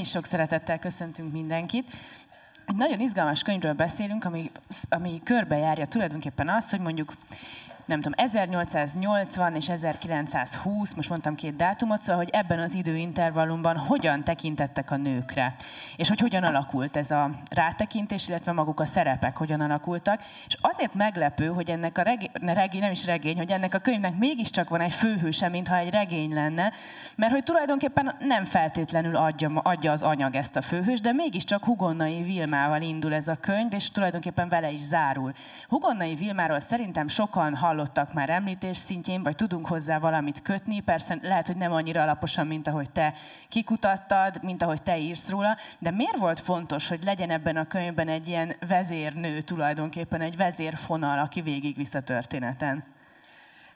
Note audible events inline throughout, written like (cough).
Is sok szeretettel köszöntünk mindenkit. Egy nagyon izgalmas könyvről beszélünk, ami, ami körbejárja tulajdonképpen azt, hogy mondjuk nem tudom, 1880 és 1920, most mondtam két dátumot, szóval, hogy ebben az időintervallumban hogyan tekintettek a nőkre, és hogy hogyan alakult ez a rátekintés, illetve maguk a szerepek hogyan alakultak. És azért meglepő, hogy ennek a regény, regény, nem is regény, hogy ennek a könyvnek mégiscsak van egy főhőse, mintha egy regény lenne, mert hogy tulajdonképpen nem feltétlenül adja, adja az anyag ezt a főhős, de mégiscsak Hugonnai Vilmával indul ez a könyv, és tulajdonképpen vele is zárul. Hugonnai Vilmáról szerintem sokan hallottak hallottak már említés szintjén, vagy tudunk hozzá valamit kötni. Persze lehet, hogy nem annyira alaposan, mint ahogy te kikutattad, mint ahogy te írsz róla, de miért volt fontos, hogy legyen ebben a könyvben egy ilyen vezérnő tulajdonképpen, egy vezérfonal, aki végigvisz a történeten?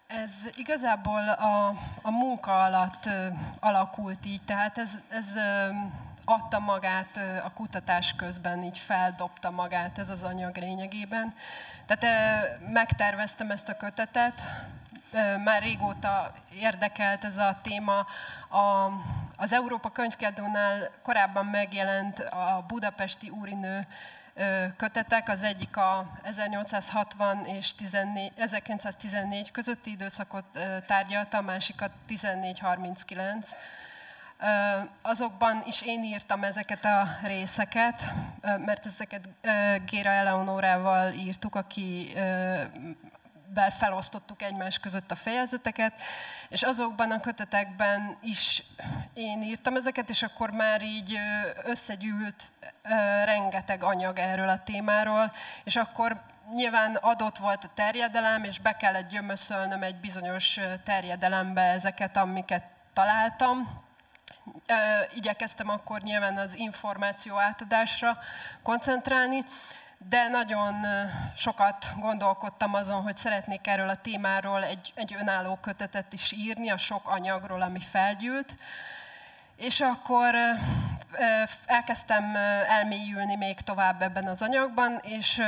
Ez igazából a, a munka alatt ö, alakult így, tehát ez, ez ö, adta magát a kutatás közben, így feldobta magát ez az anyag lényegében. Tehát megterveztem ezt a kötetet, már régóta érdekelt ez a téma. A, az Európa Könyvkiadónál korábban megjelent a budapesti úrinő kötetek, az egyik a 1860 és 14, 1914 közötti időszakot tárgyalta, a másik a 1439 Azokban is én írtam ezeket a részeket, mert ezeket Géra Eleonórával írtuk, aki bel felosztottuk egymás között a fejezeteket, és azokban a kötetekben is én írtam ezeket, és akkor már így összegyűlt rengeteg anyag erről a témáról, és akkor nyilván adott volt a terjedelem, és be kellett gyömöszölnöm egy bizonyos terjedelembe ezeket, amiket találtam, igyekeztem akkor nyilván az információ átadásra koncentrálni, de nagyon sokat gondolkodtam azon, hogy szeretnék erről a témáról egy, egy önálló kötetet is írni, a sok anyagról, ami felgyűlt. És akkor elkezdtem elmélyülni még tovább ebben az anyagban, és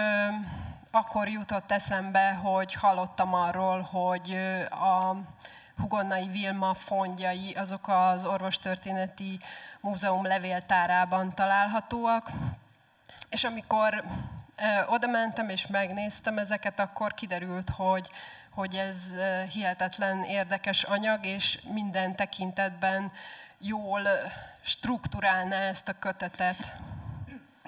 akkor jutott eszembe, hogy hallottam arról, hogy a Hugonnai Vilma fondjai, azok az orvostörténeti múzeum levéltárában találhatóak. És amikor oda mentem és megnéztem ezeket, akkor kiderült, hogy, hogy ez hihetetlen érdekes anyag, és minden tekintetben jól strukturálná ezt a kötetet.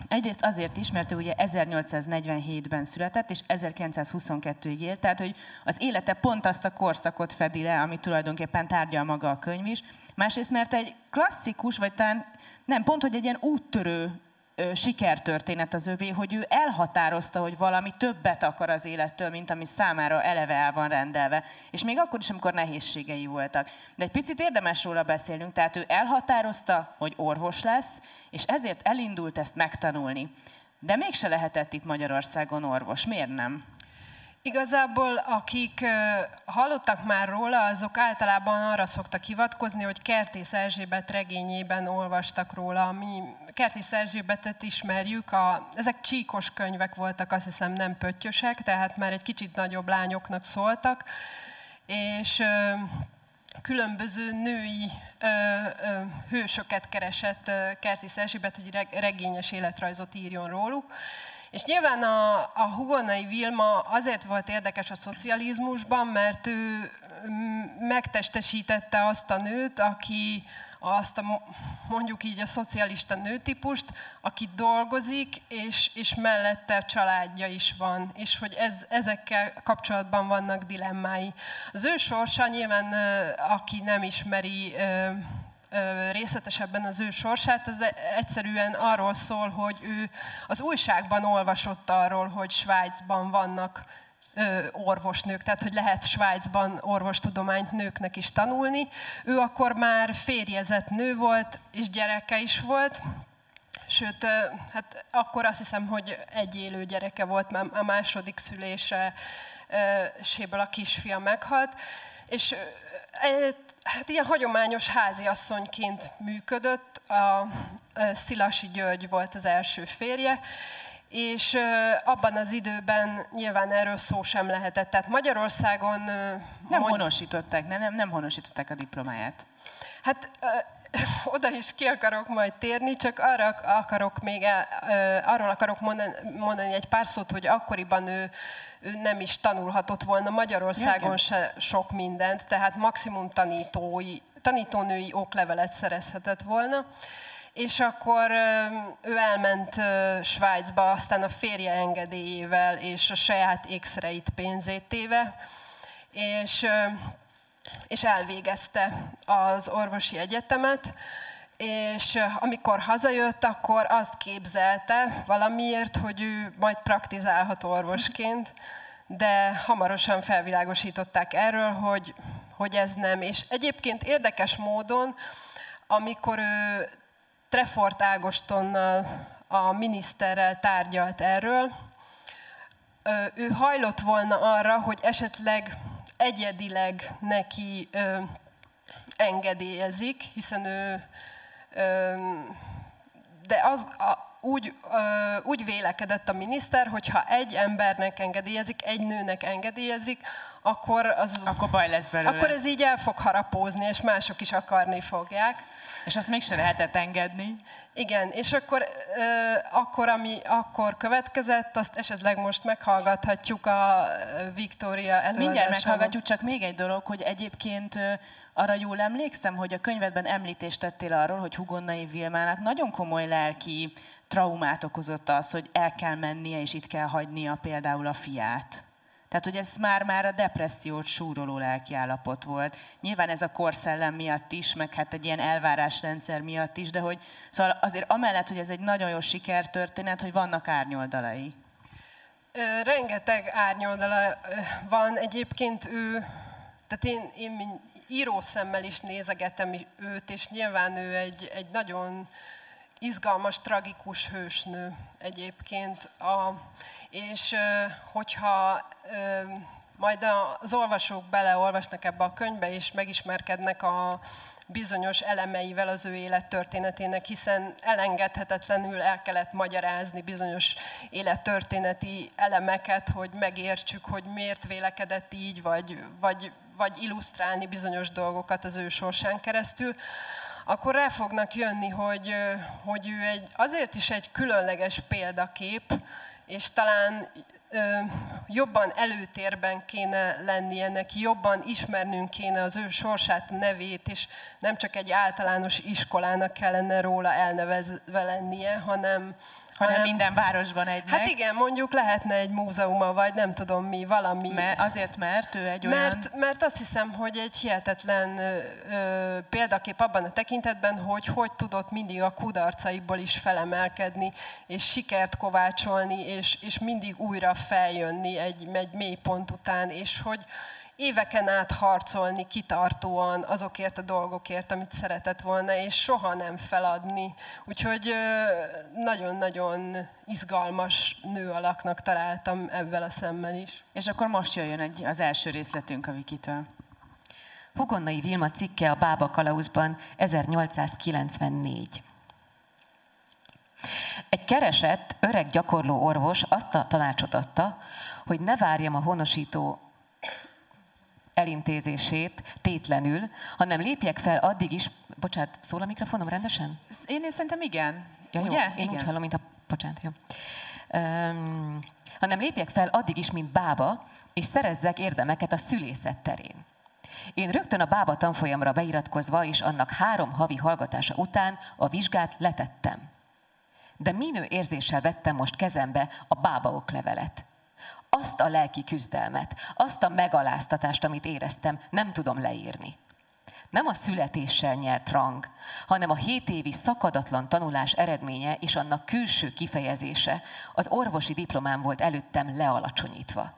Egyrészt azért is, mert ő ugye 1847-ben született, és 1922-ig élt, tehát hogy az élete pont azt a korszakot fedi le, ami tulajdonképpen tárgyal maga a könyv is. Másrészt, mert egy klasszikus, vagy talán nem, pont, hogy egy ilyen úttörő sikertörténet az övé, hogy ő elhatározta, hogy valami többet akar az élettől, mint ami számára eleve el van rendelve. És még akkor is, amikor nehézségei voltak. De egy picit érdemes róla beszélnünk, tehát ő elhatározta, hogy orvos lesz, és ezért elindult ezt megtanulni. De mégse lehetett itt Magyarországon orvos. Miért nem? Igazából akik hallottak már róla, azok általában arra szoktak hivatkozni, hogy Kertész Erzsébet regényében olvastak róla. Mi Kertész Erzsébetet ismerjük, a, ezek csíkos könyvek voltak, azt hiszem nem pöttyösek, tehát már egy kicsit nagyobb lányoknak szóltak, és különböző női ö, ö, hősöket keresett Kertész Erzsébet, hogy regényes életrajzot írjon róluk. És nyilván a, a Hugonai Vilma azért volt érdekes a szocializmusban, mert ő megtestesítette azt a nőt, aki azt a, mondjuk így a szocialista nőtípust, aki dolgozik, és, és mellette családja is van, és hogy ez, ezekkel kapcsolatban vannak dilemmái. Az ő sorsa nyilván, aki nem ismeri részletesebben az ő sorsát, az egyszerűen arról szól, hogy ő az újságban olvasott arról, hogy Svájcban vannak orvosnők, tehát hogy lehet Svájcban orvostudományt nőknek is tanulni. Ő akkor már férjezett nő volt, és gyereke is volt, Sőt, hát akkor azt hiszem, hogy egy élő gyereke volt, mert a második szülése séből a kisfia meghalt. És hát ilyen hagyományos háziasszonyként működött, a Szilasi György volt az első férje, és abban az időben nyilván erről szó sem lehetett. Tehát Magyarországon... Nem mond... honosították, nem, nem, nem honosították a diplomáját. Hát ö, oda is ki akarok majd térni, csak arra akarok még ö, arról akarok mondani, mondani egy pár szót, hogy akkoriban ő, ő nem is tanulhatott volna Magyarországon se sok mindent, tehát maximum tanítói, tanítónői oklevelet szerezhetett volna. És akkor ő elment Svájcba, aztán a férje engedélyével és a saját ékszereit pénzét téve, és, és elvégezte az orvosi egyetemet, és amikor hazajött, akkor azt képzelte valamiért, hogy ő majd praktizálhat orvosként, de hamarosan felvilágosították erről, hogy, hogy ez nem. És egyébként érdekes módon, amikor ő Trefort Ágostonnal, a miniszterrel tárgyalt erről. Ő hajlott volna arra, hogy esetleg egyedileg neki engedélyezik, hiszen ő, de az, úgy, úgy vélekedett a miniszter, hogy ha egy embernek engedélyezik, egy nőnek engedélyezik, akkor, az, akkor baj lesz belőle. Akkor ez így el fog harapózni, és mások is akarni fogják. És azt mégse lehetett engedni. Igen, és akkor, akkor, ami akkor következett, azt esetleg most meghallgathatjuk a Viktória előadásában. Mindjárt meghallgatjuk, csak még egy dolog, hogy egyébként arra jól emlékszem, hogy a könyvedben említést tettél arról, hogy Hugonnai Vilmának nagyon komoly lelki traumát okozott az, hogy el kell mennie, és itt kell hagynia például a fiát. Tehát, hogy ez már-már a depressziót súroló lelkiállapot volt. Nyilván ez a korszellem miatt is, meg hát egy ilyen elvárásrendszer miatt is, de hogy szóval azért amellett, hogy ez egy nagyon jó sikertörténet, hogy vannak árnyoldalai. Rengeteg árnyoldala van. Egyébként ő, tehát én, én írószemmel is nézegetem őt, és nyilván ő egy, egy nagyon izgalmas, tragikus hősnő egyébként. A, és hogyha majd az olvasók beleolvasnak ebbe a könyvbe, és megismerkednek a bizonyos elemeivel az ő élettörténetének, hiszen elengedhetetlenül el kellett magyarázni bizonyos élettörténeti elemeket, hogy megértsük, hogy miért vélekedett így, vagy, vagy, vagy illusztrálni bizonyos dolgokat az ő sorsán keresztül akkor rá fognak jönni, hogy, hogy ő egy, azért is egy különleges példakép, és talán jobban előtérben kéne lennie neki, jobban ismernünk kéne az ő sorsát, nevét, és nem csak egy általános iskolának kellene róla elnevezve lennie, hanem, hanem, hanem minden városban egy. Hát igen, mondjuk lehetne egy múzeuma, vagy nem tudom mi, valami. Mert, azért, mert ő egy olyan... Mert, mert azt hiszem, hogy egy hihetetlen ö, példakép abban a tekintetben, hogy hogy tudott mindig a kudarcaiból is felemelkedni, és sikert kovácsolni, és, és mindig újra feljönni egy, egy mély pont után, és hogy, éveken át harcolni kitartóan azokért a dolgokért, amit szeretett volna, és soha nem feladni. Úgyhogy nagyon-nagyon izgalmas nő alaknak találtam ebben a szemmel is. És akkor most jöjjön egy, az első részletünk a Vikitől. Hugonnai Vilma cikke a Bába Kalauzban 1894. Egy keresett, öreg gyakorló orvos azt a tanácsot adta, hogy ne várjam a honosító elintézését tétlenül, hanem lépjek fel addig is, bocsánat, szól a mikrofonom rendesen? Én, én szerintem igen. Ja, Ugye? Jó, én igen. úgy hallom, mint a, bocsánat, jó. Um, hanem lépjek fel addig is, mint bába, és szerezzek érdemeket a szülészet terén. Én rögtön a bába tanfolyamra beiratkozva, és annak három havi hallgatása után a vizsgát letettem. De minő érzéssel vettem most kezembe a bába oklevelet azt a lelki küzdelmet, azt a megaláztatást, amit éreztem, nem tudom leírni. Nem a születéssel nyert rang, hanem a hét évi szakadatlan tanulás eredménye és annak külső kifejezése az orvosi diplomám volt előttem lealacsonyítva.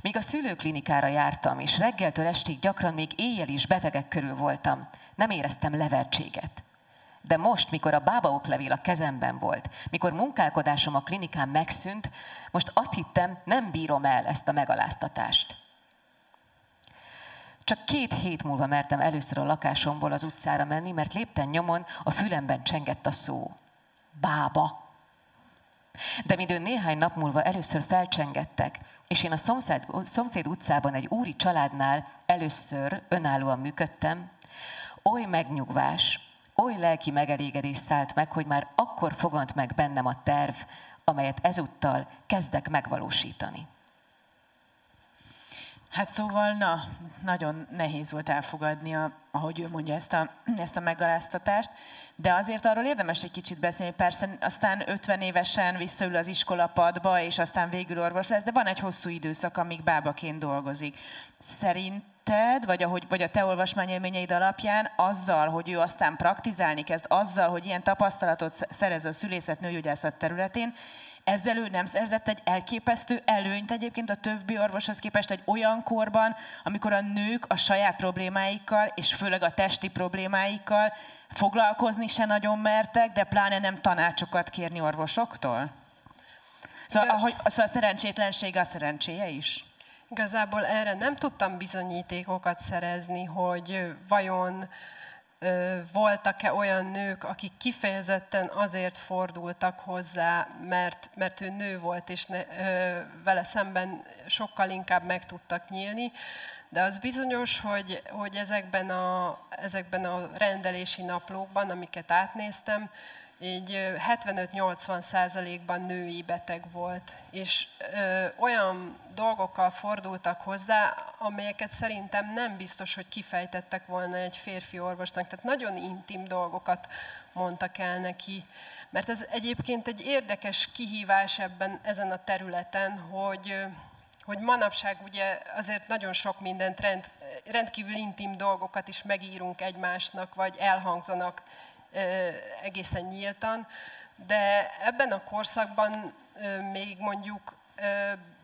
Míg a szülőklinikára jártam, és reggeltől estig gyakran még éjjel is betegek körül voltam, nem éreztem levertséget. De most, mikor a bábaoklevél a kezemben volt, mikor munkálkodásom a klinikán megszűnt, most azt hittem, nem bírom el ezt a megaláztatást. Csak két hét múlva mertem először a lakásomból az utcára menni, mert lépten nyomon a fülemben csengett a szó. Bába. De midőn néhány nap múlva először felcsengettek, és én a szomszéd, szomszéd utcában egy úri családnál először önállóan működtem, oly megnyugvás, oly lelki megelégedés szállt meg, hogy már akkor fogant meg bennem a terv, amelyet ezúttal kezdek megvalósítani. Hát szóval, na, nagyon nehéz volt elfogadni, a, ahogy ő mondja, ezt a, ezt a megaláztatást, de azért arról érdemes egy kicsit beszélni, persze aztán 50 évesen visszaül az iskolapadba, és aztán végül orvos lesz, de van egy hosszú időszak, amíg bábaként dolgozik. Szerinted, vagy, ahogy, vagy a te olvasmányélményeid alapján, azzal, hogy ő aztán praktizálni kezd, azzal, hogy ilyen tapasztalatot szerez a szülészet nőgyógyászat területén, ezzel ő nem szerzett egy elképesztő előnyt egyébként a többi orvoshoz képest egy olyan korban, amikor a nők a saját problémáikkal, és főleg a testi problémáikkal foglalkozni se nagyon mertek, de pláne nem tanácsokat kérni orvosoktól? Szóval, ahogy, szóval a szerencsétlenség a szerencséje is? Igazából erre nem tudtam bizonyítékokat szerezni, hogy vajon voltak-e olyan nők, akik kifejezetten azért fordultak hozzá, mert, mert ő nő volt, és ne, ö, vele szemben sokkal inkább meg tudtak nyílni. De az bizonyos, hogy, hogy ezekben, a, ezekben a rendelési naplókban, amiket átnéztem, így 75-80 százalékban női beteg volt, és ö, olyan dolgokkal fordultak hozzá, amelyeket szerintem nem biztos, hogy kifejtettek volna egy férfi orvosnak. Tehát nagyon intim dolgokat mondtak el neki. Mert ez egyébként egy érdekes kihívás ebben, ezen a területen, hogy, hogy manapság ugye azért nagyon sok mindent, rend, rendkívül intim dolgokat is megírunk egymásnak, vagy elhangzanak egészen nyíltan, de ebben a korszakban még mondjuk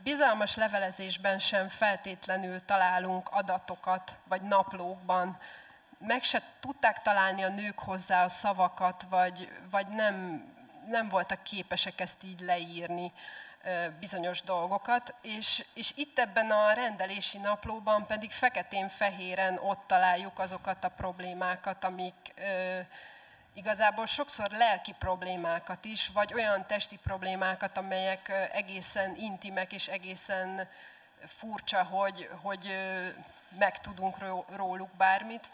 bizalmas levelezésben sem feltétlenül találunk adatokat, vagy naplókban. Meg se tudták találni a nők hozzá a szavakat, vagy, vagy nem, nem voltak képesek ezt így leírni bizonyos dolgokat, és, és itt ebben a rendelési naplóban pedig feketén-fehéren ott találjuk azokat a problémákat, amik igazából sokszor lelki problémákat is, vagy olyan testi problémákat, amelyek egészen intimek és egészen furcsa, hogy, hogy megtudunk róluk bármit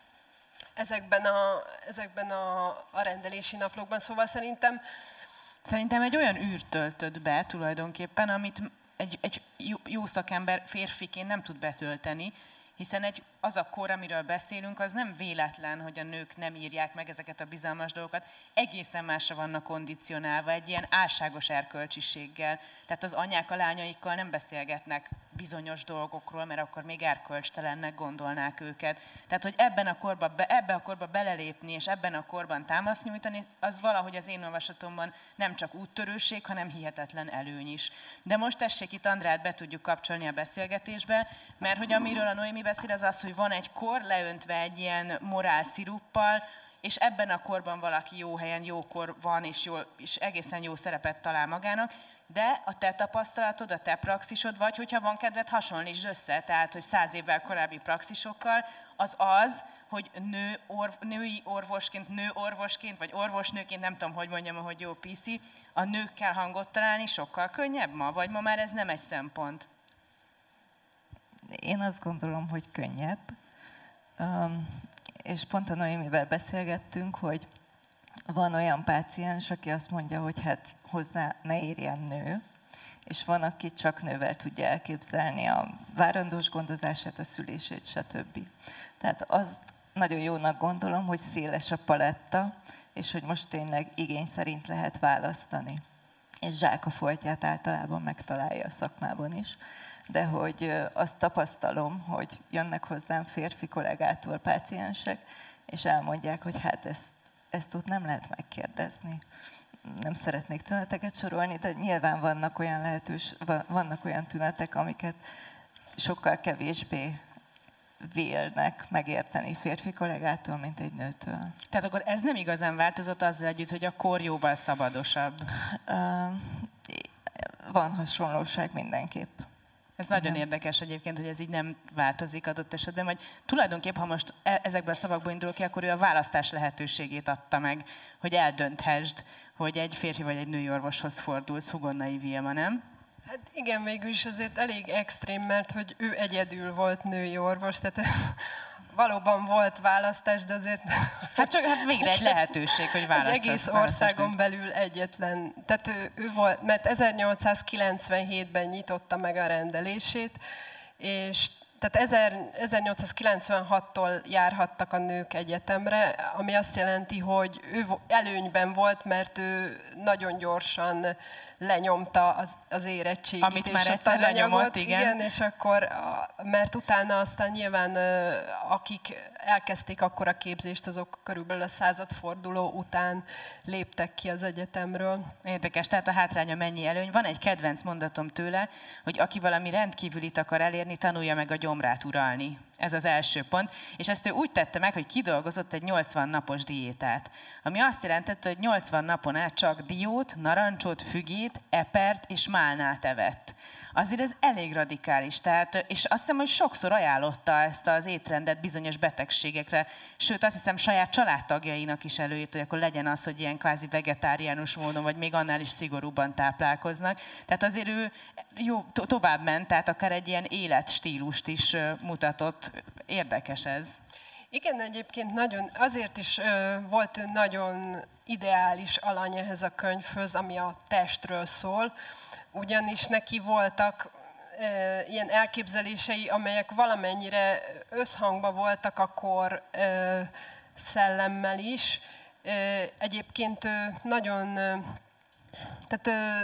ezekben a, ezekben a, a rendelési naplókban. Szóval szerintem... Szerintem egy olyan űrt töltött be tulajdonképpen, amit egy, egy jó szakember férfiként nem tud betölteni, hiszen egy, az a kor, amiről beszélünk, az nem véletlen, hogy a nők nem írják meg ezeket a bizalmas dolgokat, egészen másra vannak kondicionálva, egy ilyen álságos erkölcsiséggel. Tehát az anyák a lányaikkal nem beszélgetnek bizonyos dolgokról, mert akkor még erkölcstelennek gondolnák őket. Tehát, hogy ebben a korba, ebbe a korba belelépni, és ebben a korban támaszt nyújtani, az valahogy az én olvasatomban nem csak úttörőség, hanem hihetetlen előny is. De most tessék itt Andrát be tudjuk kapcsolni a beszélgetésbe, mert hogy amiről a Noémi beszél, az az, hogy van egy kor leöntve egy ilyen morál sziruppal, és ebben a korban valaki jó helyen, jókor van, és, jó, és egészen jó szerepet talál magának, de a te tapasztalatod, a te praxisod, vagy hogyha van kedved, hasonlítsd össze, tehát, hogy száz évvel korábbi praxisokkal, az az, hogy nő, orv, női orvosként, nő orvosként, vagy orvosnőként, nem tudom, hogy mondjam, hogy jó PC, a nőkkel hangot találni sokkal könnyebb ma, vagy ma már ez nem egy szempont? Én azt gondolom, hogy könnyebb. És pont a Noémivel beszélgettünk, hogy van olyan páciens, aki azt mondja, hogy hát hozzá ne érjen nő, és van, aki csak nővel tudja elképzelni a várandós gondozását, a szülését, stb. Tehát azt nagyon jónak gondolom, hogy széles a paletta, és hogy most tényleg igény szerint lehet választani. És zsák a foltját általában megtalálja a szakmában is. De hogy azt tapasztalom, hogy jönnek hozzám férfi kollégától páciensek, és elmondják, hogy hát ezt ezt ott nem lehet megkérdezni. Nem szeretnék tüneteket sorolni, de nyilván vannak olyan lehetős, vannak olyan tünetek, amiket sokkal kevésbé vélnek megérteni férfi kollégától, mint egy nőtől. Tehát akkor ez nem igazán változott azzal együtt, hogy a kor jóval szabadosabb? Van hasonlóság mindenképp. Ez nagyon Igen. érdekes egyébként, hogy ez így nem változik adott esetben, vagy tulajdonképp, ha most e- ezekből a szavakból indul ki, akkor ő a választás lehetőségét adta meg, hogy eldönthesd, hogy egy férfi vagy egy női orvoshoz fordulsz, Hugonnai Vilma, nem? Hát igen, végül is azért elég extrém, mert hogy ő egyedül volt női orvos, tehát valóban volt választás, de azért... Hát csak hát végre egy lehetőség, hogy választás. egész országon belül egyetlen. Tehát ő, ő volt, mert 1897-ben nyitotta meg a rendelését, és tehát 1896-tól járhattak a nők egyetemre, ami azt jelenti, hogy ő előnyben volt, mert ő nagyon gyorsan lenyomta az, az érettségit. Amit már egyszer lenyomott, igen. igen. és akkor, mert utána aztán nyilván akik elkezdték akkor a képzést, azok körülbelül a századforduló után léptek ki az egyetemről. Érdekes, tehát a hátránya mennyi előny. Van egy kedvenc mondatom tőle, hogy aki valami rendkívülit akar elérni, tanulja meg a gyomrát uralni. Ez az első pont. És ezt ő úgy tette meg, hogy kidolgozott egy 80 napos diétát. Ami azt jelentette, hogy 80 napon át csak diót, narancsot, fügét, epert és málnát evett azért ez elég radikális. Tehát, és azt hiszem, hogy sokszor ajánlotta ezt az étrendet bizonyos betegségekre, sőt azt hiszem saját családtagjainak is előírt, hogy akkor legyen az, hogy ilyen kvázi vegetáriánus módon, vagy még annál is szigorúban táplálkoznak. Tehát azért ő jó, to- tovább ment, tehát akár egy ilyen életstílust is mutatott. Érdekes ez. Igen, egyébként nagyon, azért is ö, volt nagyon ideális alany ehhez a könyvhöz, ami a testről szól, ugyanis neki voltak e, ilyen elképzelései, amelyek valamennyire összhangban voltak akkor e, szellemmel is. E, egyébként e, nagyon, e, tehát e,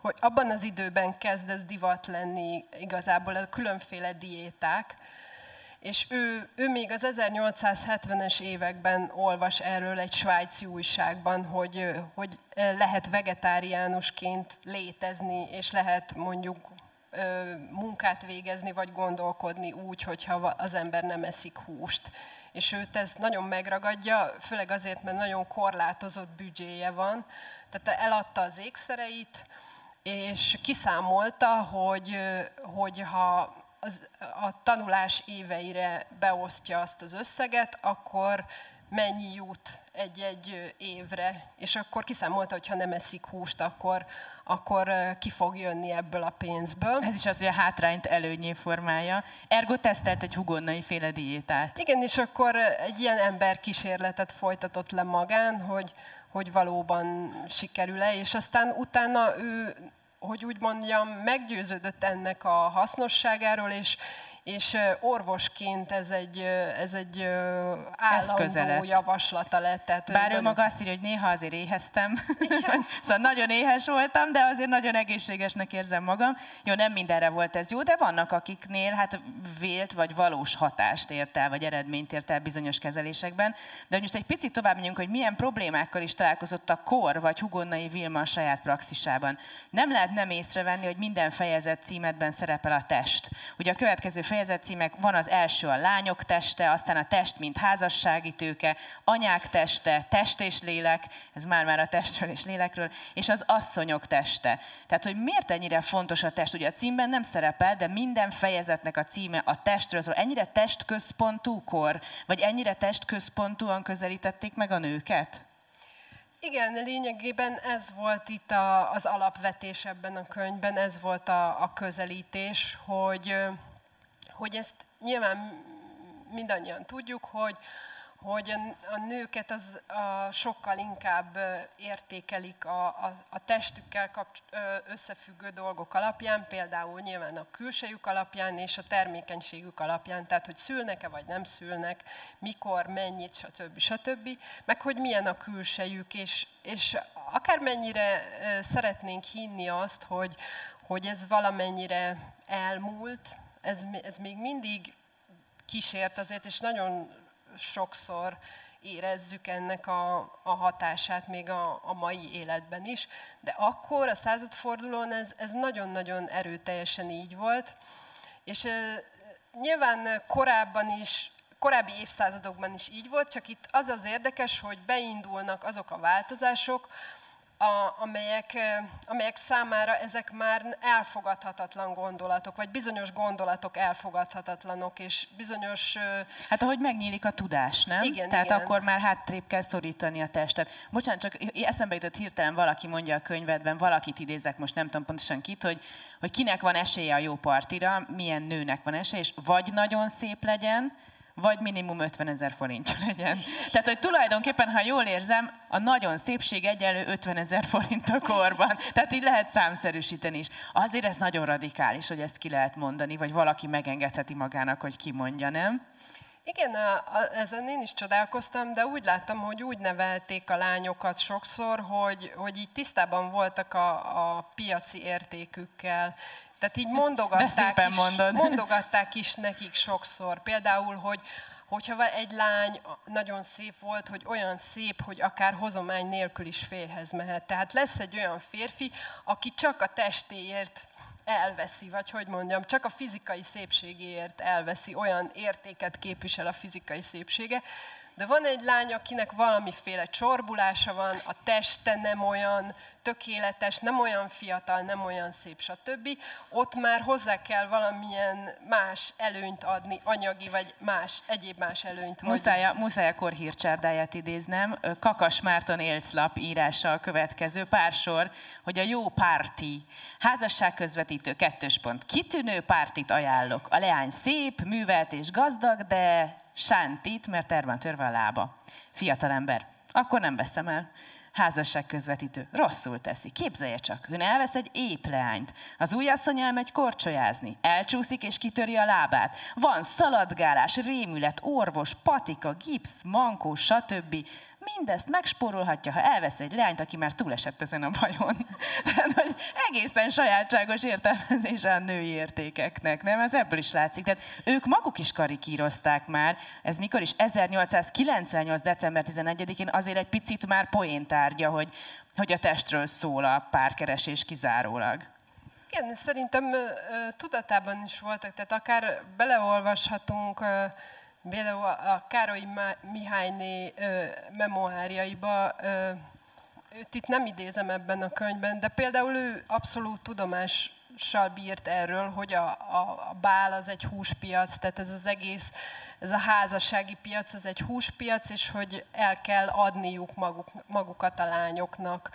hogy abban az időben kezd ez divat lenni igazából a különféle diéták, és ő, ő még az 1870-es években olvas erről egy svájci újságban, hogy, hogy lehet vegetáriánusként létezni, és lehet mondjuk munkát végezni, vagy gondolkodni úgy, hogyha az ember nem eszik húst. És őt ez nagyon megragadja, főleg azért, mert nagyon korlátozott büdzséje van. Tehát eladta az ékszereit, és kiszámolta, hogy, hogy ha az, a tanulás éveire beosztja azt az összeget, akkor mennyi jut egy-egy évre, és akkor kiszámolta, hogy ha nem eszik húst, akkor, akkor ki fog jönni ebből a pénzből. Ez is az, hogy a hátrányt előnyé formája. Ergo tesztelt egy hugonnai féle diétát. Igen, és akkor egy ilyen ember kísérletet folytatott le magán, hogy, hogy valóban sikerül-e, és aztán utána ő hogy úgy mondjam, meggyőződött ennek a hasznosságáról, és, és orvosként ez egy, ez egy állandó javaslata lett. Tehát Bár ő maga azt írja, hogy néha azért éheztem, (laughs) szóval nagyon éhes voltam, de azért nagyon egészségesnek érzem magam. Jó, nem mindenre volt ez jó, de vannak akiknél hát vélt vagy valós hatást ért el, vagy eredményt ért el bizonyos kezelésekben. De most egy picit tovább menjünk, hogy milyen problémákkal is találkozott a kor, vagy Hugonnai Vilma a saját praxisában. Nem lehet nem észrevenni, hogy minden fejezet címetben szerepel a test. Ugye a következő fejezetcímek van az első a lányok teste, aztán a test, mint házassági tőke, anyák teste, test és lélek, ez már-már a testről és lélekről, és az asszonyok teste. Tehát, hogy miért ennyire fontos a test? Ugye a címben nem szerepel, de minden fejezetnek a címe a testről szól. Ennyire testközpontú kor, vagy ennyire testközpontúan közelítették meg a nőket? Igen, lényegében ez volt itt a, az alapvetés ebben a könyvben, ez volt a, a közelítés, hogy hogy ezt nyilván mindannyian tudjuk, hogy, hogy a nőket az a sokkal inkább értékelik a, a, a testükkel kapcs, összefüggő dolgok alapján, például nyilván a külsejük alapján és a termékenységük alapján, tehát hogy szülnek-e vagy nem szülnek, mikor, mennyit, stb. stb. Meg hogy milyen a külsejük, és, és akármennyire szeretnénk hinni azt, hogy, hogy ez valamennyire elmúlt, ez, ez még mindig kísért azért, és nagyon sokszor érezzük ennek a, a hatását még a, a mai életben is. De akkor a századfordulón ez, ez nagyon-nagyon erőteljesen így volt. És e, nyilván korábban is, korábbi évszázadokban is így volt, csak itt az az érdekes, hogy beindulnak azok a változások, a, amelyek, amelyek számára ezek már elfogadhatatlan gondolatok, vagy bizonyos gondolatok elfogadhatatlanok, és bizonyos... Hát ahogy megnyílik a tudás, nem? Igen, Tehát igen. akkor már hátrébb kell szorítani a testet. Bocsánat, csak eszembe jutott hirtelen valaki mondja a könyvedben, valakit idézek, most nem tudom pontosan kit, hogy, hogy kinek van esélye a jó partira, milyen nőnek van esélye, és vagy nagyon szép legyen, vagy minimum 50 ezer forintja (laughs) legyen. Tehát, hogy tulajdonképpen, ha jól érzem, a nagyon szépség egyenlő 50 ezer forint a korban. Tehát így lehet számszerűsíteni is. Azért ez nagyon radikális, hogy ezt ki lehet mondani, vagy valaki megengedheti magának, hogy kimondja, nem? Igen, ezen én is csodálkoztam, de úgy láttam, hogy úgy nevelték a lányokat sokszor, hogy, hogy így tisztában voltak a, a piaci értékükkel. Tehát így mondogatták is, mondod. mondogatták is nekik sokszor. Például, hogy hogyha egy lány nagyon szép volt, hogy olyan szép, hogy akár hozomány nélkül is férhez mehet. Tehát lesz egy olyan férfi, aki csak a testéért elveszi, vagy hogy mondjam, csak a fizikai szépségéért elveszi, olyan értéket képvisel a fizikai szépsége, de van egy lány, akinek valamiféle csorbulása van, a teste nem olyan tökéletes, nem olyan fiatal, nem olyan szép, stb. Ott már hozzá kell valamilyen más előnyt adni, anyagi vagy más, egyéb más előnyt. Muszáj, a, muszáj a korhírcsárdáját idéznem. Kakas Márton élclap írása a következő pársor, hogy a jó párti, házasság közvetítő kettős pont. Kitűnő pártit ajánlok. A leány szép, művelt és gazdag, de sántit, mert erre van törve a lába. Fiatalember, akkor nem veszem el. Házasság közvetítő. Rosszul teszi. Képzelje csak, ön elvesz egy épp leányt. Az új asszony elmegy korcsolyázni. Elcsúszik és kitöri a lábát. Van szaladgálás, rémület, orvos, patika, gipsz, mankó, stb mindezt megspórolhatja, ha elvesz egy leányt, aki már túlesett ezen a bajon. (laughs) Tehát, hogy egészen sajátságos értelmezése a női értékeknek, nem? Ez ebből is látszik. Tehát ők maguk is karikírozták már, ez mikor is? 1898. december 11-én azért egy picit már poéntárgya, hogy, hogy a testről szól a párkeresés kizárólag. Igen, szerintem tudatában is voltak, tehát akár beleolvashatunk Például a Károly Mihályné memoárjaiba, őt itt nem idézem ebben a könyvben, de például ő abszolút tudomással bírt erről, hogy a, a, a bál az egy húspiac, tehát ez az egész, ez a házassági piac, ez egy húspiac, és hogy el kell adniuk maguk, magukat a lányoknak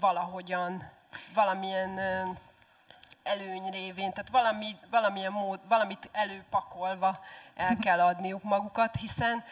valahogyan, valamilyen ö, előny révén, tehát valami, valamilyen mód, valamit előpakolva el kell adniuk magukat, hiszen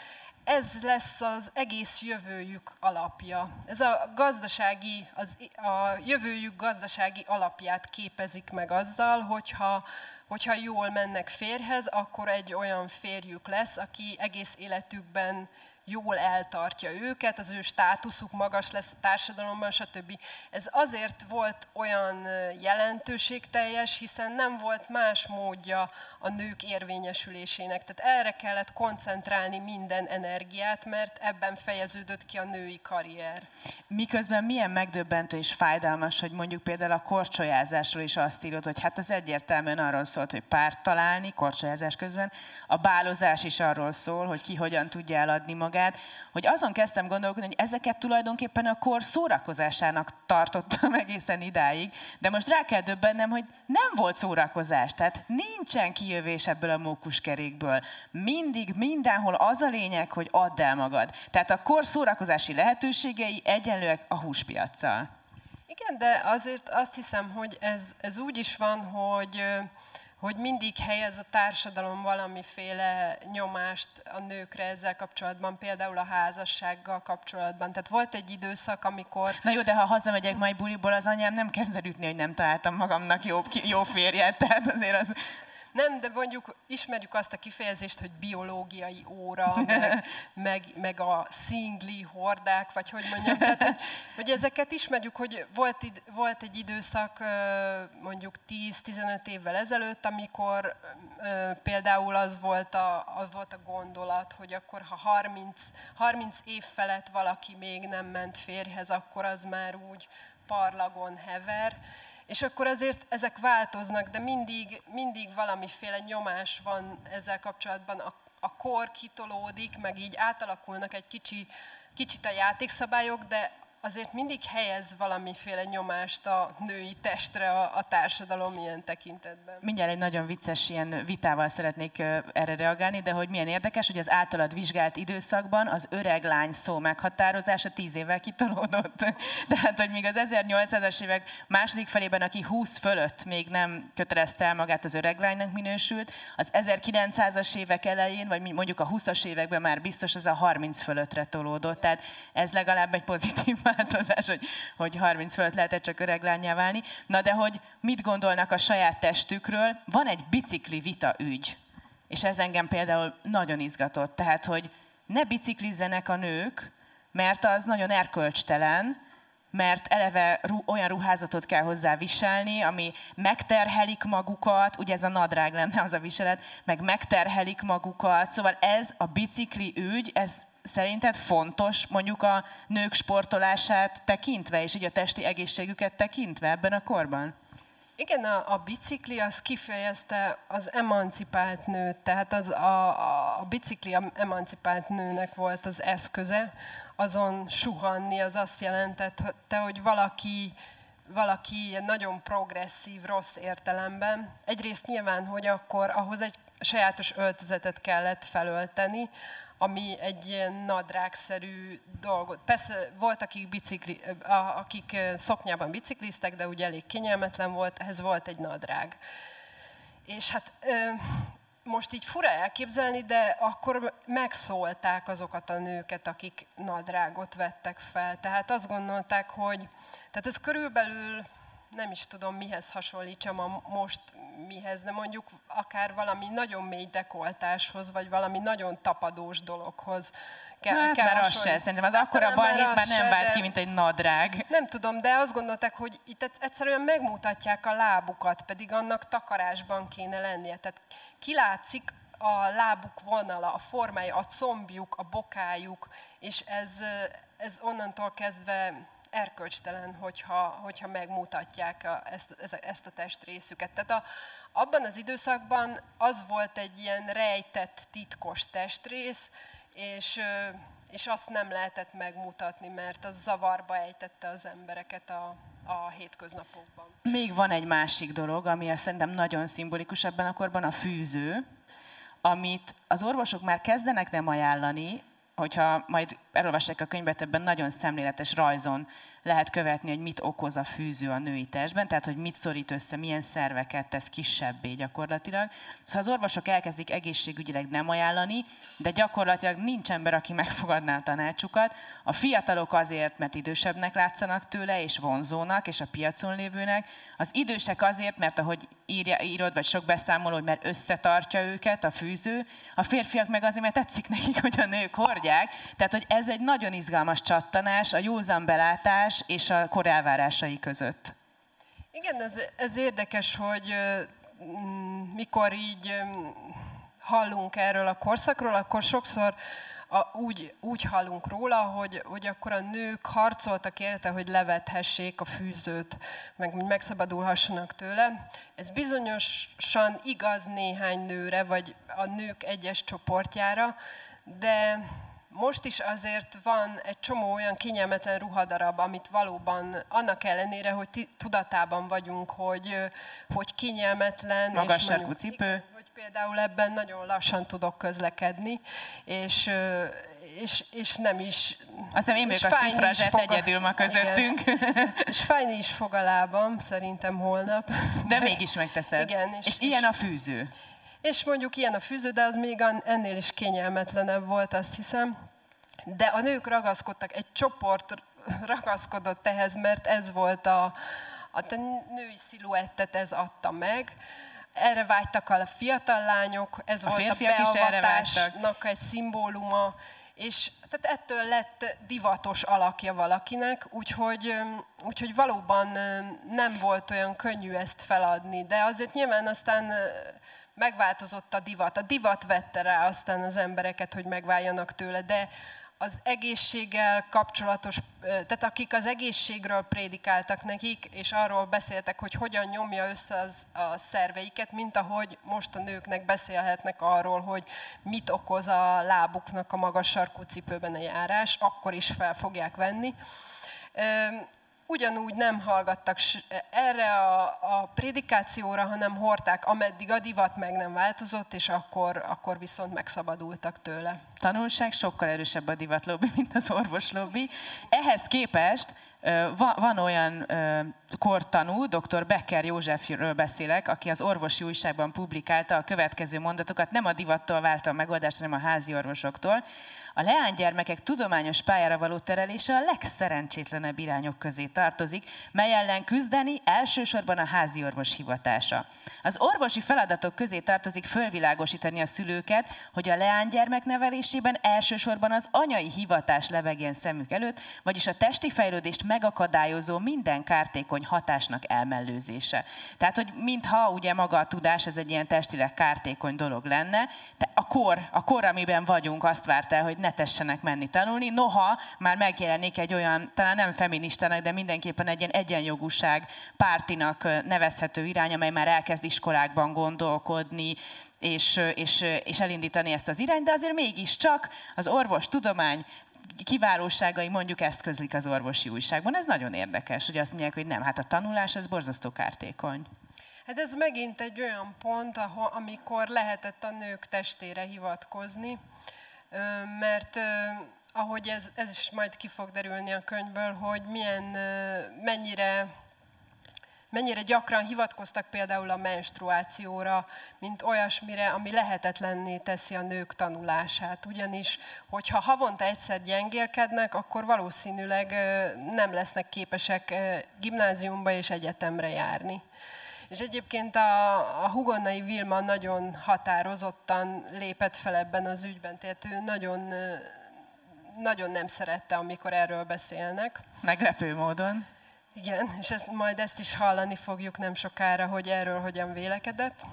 ez lesz az egész jövőjük alapja. Ez a gazdasági, az, a jövőjük gazdasági alapját képezik meg azzal, hogyha, hogyha jól mennek férhez, akkor egy olyan férjük lesz, aki egész életükben jól eltartja őket, az ő státuszuk magas lesz a társadalomban, stb. Ez azért volt olyan jelentőségteljes, hiszen nem volt más módja a nők érvényesülésének. Tehát erre kellett koncentrálni minden energiát, mert ebben fejeződött ki a női karrier. Miközben milyen megdöbbentő és fájdalmas, hogy mondjuk például a korcsolyázásról is azt írod, hogy hát az egyértelműen arról szólt, hogy párt találni korcsolyázás közben, a bálozás is arról szól, hogy ki hogyan tudja eladni magát, magát, hogy azon kezdtem gondolkodni, hogy ezeket tulajdonképpen a kor szórakozásának tartottam (laughs) egészen idáig, de most rá kell döbbennem, hogy nem volt szórakozás, tehát nincsen kijövés ebből a mókuskerékből. Mindig, mindenhol az a lényeg, hogy add el magad. Tehát a kor szórakozási lehetőségei egyenlőek a húspiacsal. Igen, de azért azt hiszem, hogy ez, ez úgy is van, hogy hogy mindig helyez a társadalom valamiféle nyomást a nőkre ezzel kapcsolatban, például a házassággal kapcsolatban. Tehát volt egy időszak, amikor... Na jó, de ha hazamegyek majd buliból, az anyám nem kezd el ütni, hogy nem találtam magamnak jó, jó férjet, tehát azért az... Nem, de mondjuk ismerjük azt a kifejezést, hogy biológiai óra, (laughs) meg, meg, meg a szingli hordák, vagy hogy mondjam. Tehát, hogy, hogy ezeket ismerjük, hogy volt, volt egy időszak mondjuk 10-15 évvel ezelőtt, amikor például az volt, a, az volt a gondolat, hogy akkor ha 30, 30 év felett valaki még nem ment férjhez, akkor az már úgy parlagon hever. És akkor azért ezek változnak, de mindig, mindig valamiféle nyomás van ezzel kapcsolatban. A, a kor kitolódik, meg így átalakulnak egy kicsi, kicsit a játékszabályok, de azért mindig helyez valamiféle nyomást a női testre a, a társadalom ilyen tekintetben. Mindjárt egy nagyon vicces ilyen vitával szeretnék erre reagálni, de hogy milyen érdekes, hogy az általad vizsgált időszakban az öreg lány szó meghatározása tíz évvel kitolódott. (laughs) Tehát, hogy még az 1800-as évek második felében, aki 20 fölött még nem kötelezte el magát az öreg lánynak minősült, az 1900-as évek elején, vagy mondjuk a 20-as években már biztos az a 30 fölöttre tolódott. Tehát ez legalább egy pozitív változás, hogy, hogy 30 fölött lehetett csak öreg lányá válni. Na de hogy mit gondolnak a saját testükről? Van egy bicikli vita ügy, és ez engem például nagyon izgatott. Tehát, hogy ne biciklizzenek a nők, mert az nagyon erkölcstelen, mert eleve olyan ruházatot kell hozzá viselni, ami megterhelik magukat, ugye ez a nadrág lenne az a viselet, meg megterhelik magukat, szóval ez a bicikli ügy, ez szerinted fontos mondjuk a nők sportolását tekintve, és így a testi egészségüket tekintve ebben a korban? Igen, a, a bicikli az kifejezte az emancipált nőt, tehát az a, a, bicikli a emancipált nőnek volt az eszköze, azon suhanni az azt jelentette, hogy valaki, valaki nagyon progresszív, rossz értelemben. Egyrészt nyilván, hogy akkor ahhoz egy sajátos öltözetet kellett felölteni, ami egy ilyen nadrágszerű dolgot. Persze volt, akik, bicikli, akik szoknyában bicikliztek, de ugye elég kényelmetlen volt, ehhez volt egy nadrág. És hát most így fura elképzelni, de akkor megszólták azokat a nőket, akik nadrágot vettek fel. Tehát azt gondolták, hogy tehát ez körülbelül nem is tudom mihez hasonlítsam a most mihez, de mondjuk akár valami nagyon mély dekoltáshoz, vagy valami nagyon tapadós dologhoz kell, hát, kell már az se, szerintem az akkora hát, balhét már nem vált ki, mint egy nadrág. Nem tudom, de azt gondolták, hogy itt egyszerűen megmutatják a lábukat, pedig annak takarásban kéne lennie. Tehát kilátszik a lábuk vonala, a formája, a combjuk, a bokájuk, és ez, ez onnantól kezdve erkölcstelen, hogyha, hogyha megmutatják a, ezt, ezt a testrészüket. Tehát a, abban az időszakban az volt egy ilyen rejtett, titkos testrész, és, és azt nem lehetett megmutatni, mert az zavarba ejtette az embereket a, a hétköznapokban. Még van egy másik dolog, ami szerintem nagyon szimbolikus ebben a korban, a fűző, amit az orvosok már kezdenek nem ajánlani, hogyha majd elolvassák a könyvet, ebben nagyon szemléletes rajzon lehet követni, hogy mit okoz a fűző a női testben, tehát hogy mit szorít össze, milyen szerveket tesz kisebbé gyakorlatilag. Szóval az orvosok elkezdik egészségügyileg nem ajánlani, de gyakorlatilag nincs ember, aki megfogadná a tanácsukat. A fiatalok azért, mert idősebbnek látszanak tőle, és vonzónak, és a piacon lévőnek. Az idősek azért, mert ahogy írja, írod, vagy sok beszámoló, hogy mert összetartja őket a fűző. A férfiak meg azért, mert tetszik nekik, hogy a nők hordják. Tehát, hogy ez egy nagyon izgalmas csattanás, a józan belátás és a kor elvárásai között. Igen, ez, ez érdekes, hogy mikor így hallunk erről a korszakról, akkor sokszor a, úgy, úgy hallunk róla, hogy, hogy akkor a nők harcoltak érte, hogy levethessék a fűzőt, meg hogy megszabadulhassanak tőle. Ez bizonyosan igaz néhány nőre, vagy a nők egyes csoportjára, de most is azért van egy csomó olyan kényelmetlen ruhadarab, amit valóban annak ellenére, hogy tudatában vagyunk, hogy, hogy kényelmetlen. Magas és mondjuk, cipő. Igen, például ebben nagyon lassan tudok közlekedni, és, és, és nem is... Azt hiszem én vagyok a szifrazsát egyedül ma közöttünk. Igen. És fájni is fog a lábam, szerintem holnap. De mégis megteszed. Igen. És, és ilyen a fűző. És mondjuk ilyen a fűző, de az még ennél is kényelmetlenebb volt, azt hiszem. De a nők ragaszkodtak, egy csoport (laughs) ragaszkodott ehhez, mert ez volt a, a női sziluettet ez adta meg. Erre vágytak a fiatal lányok, ez a volt a beavatásnak egy szimbóluma, és tehát ettől lett divatos alakja valakinek, úgyhogy, úgyhogy valóban nem volt olyan könnyű ezt feladni, de azért nyilván aztán megváltozott a divat. A divat vette rá aztán az embereket, hogy megváljanak tőle, de az egészséggel kapcsolatos, tehát akik az egészségről prédikáltak nekik, és arról beszéltek, hogy hogyan nyomja össze az, a szerveiket, mint ahogy most a nőknek beszélhetnek arról, hogy mit okoz a lábuknak a magas sarkú cipőben a járás, akkor is fel fogják venni. Ugyanúgy nem hallgattak erre a, a prédikációra, hanem hordták, ameddig a divat meg nem változott, és akkor, akkor viszont megszabadultak tőle. Tanulság sokkal erősebb a divatlobbi, (laughs) mint az orvoslobbi. Ehhez képest van, olyan kortanú, dr. Becker Józsefről beszélek, aki az orvosi újságban publikálta a következő mondatokat, nem a divattól várta a megoldást, hanem a házi orvosoktól. A leánygyermekek tudományos pályára való terelése a legszerencsétlenebb irányok közé tartozik, mely ellen küzdeni elsősorban a házi orvos hivatása. Az orvosi feladatok közé tartozik fölvilágosítani a szülőket, hogy a leánygyermek nevelésében elsősorban az anyai hivatás lebegjen szemük előtt, vagyis a testi fejlődést megakadályozó minden kártékony hatásnak elmellőzése. Tehát, hogy mintha ugye maga a tudás, ez egy ilyen testileg kártékony dolog lenne, de a kor, a kor, amiben vagyunk, azt várt el, hogy ne tessenek menni tanulni. Noha már megjelenik egy olyan, talán nem feministának, de mindenképpen egy ilyen egyenjogúság pártinak nevezhető irány, amely már elkezd iskolákban gondolkodni, és, és, és elindítani ezt az irányt, de azért mégiscsak az orvos tudomány kiválóságai mondjuk ezt közlik az orvosi újságban. Ez nagyon érdekes, hogy azt mondják, hogy nem, hát a tanulás az borzasztó kártékony. Hát ez megint egy olyan pont, ahol, amikor lehetett a nők testére hivatkozni, mert ahogy ez, ez is majd ki fog derülni a könyvből, hogy milyen, mennyire mennyire gyakran hivatkoztak például a menstruációra, mint olyasmire, ami lehetetlenné teszi a nők tanulását. Ugyanis, hogyha havonta egyszer gyengélkednek, akkor valószínűleg nem lesznek képesek gimnáziumba és egyetemre járni. És egyébként a, a Hugonnai Vilma nagyon határozottan lépett fel ebben az ügyben, tehát ő nagyon, nagyon nem szerette, amikor erről beszélnek. Meglepő módon. Igen, és ezt, majd ezt is hallani fogjuk nem sokára, hogy erről hogyan vélekedett.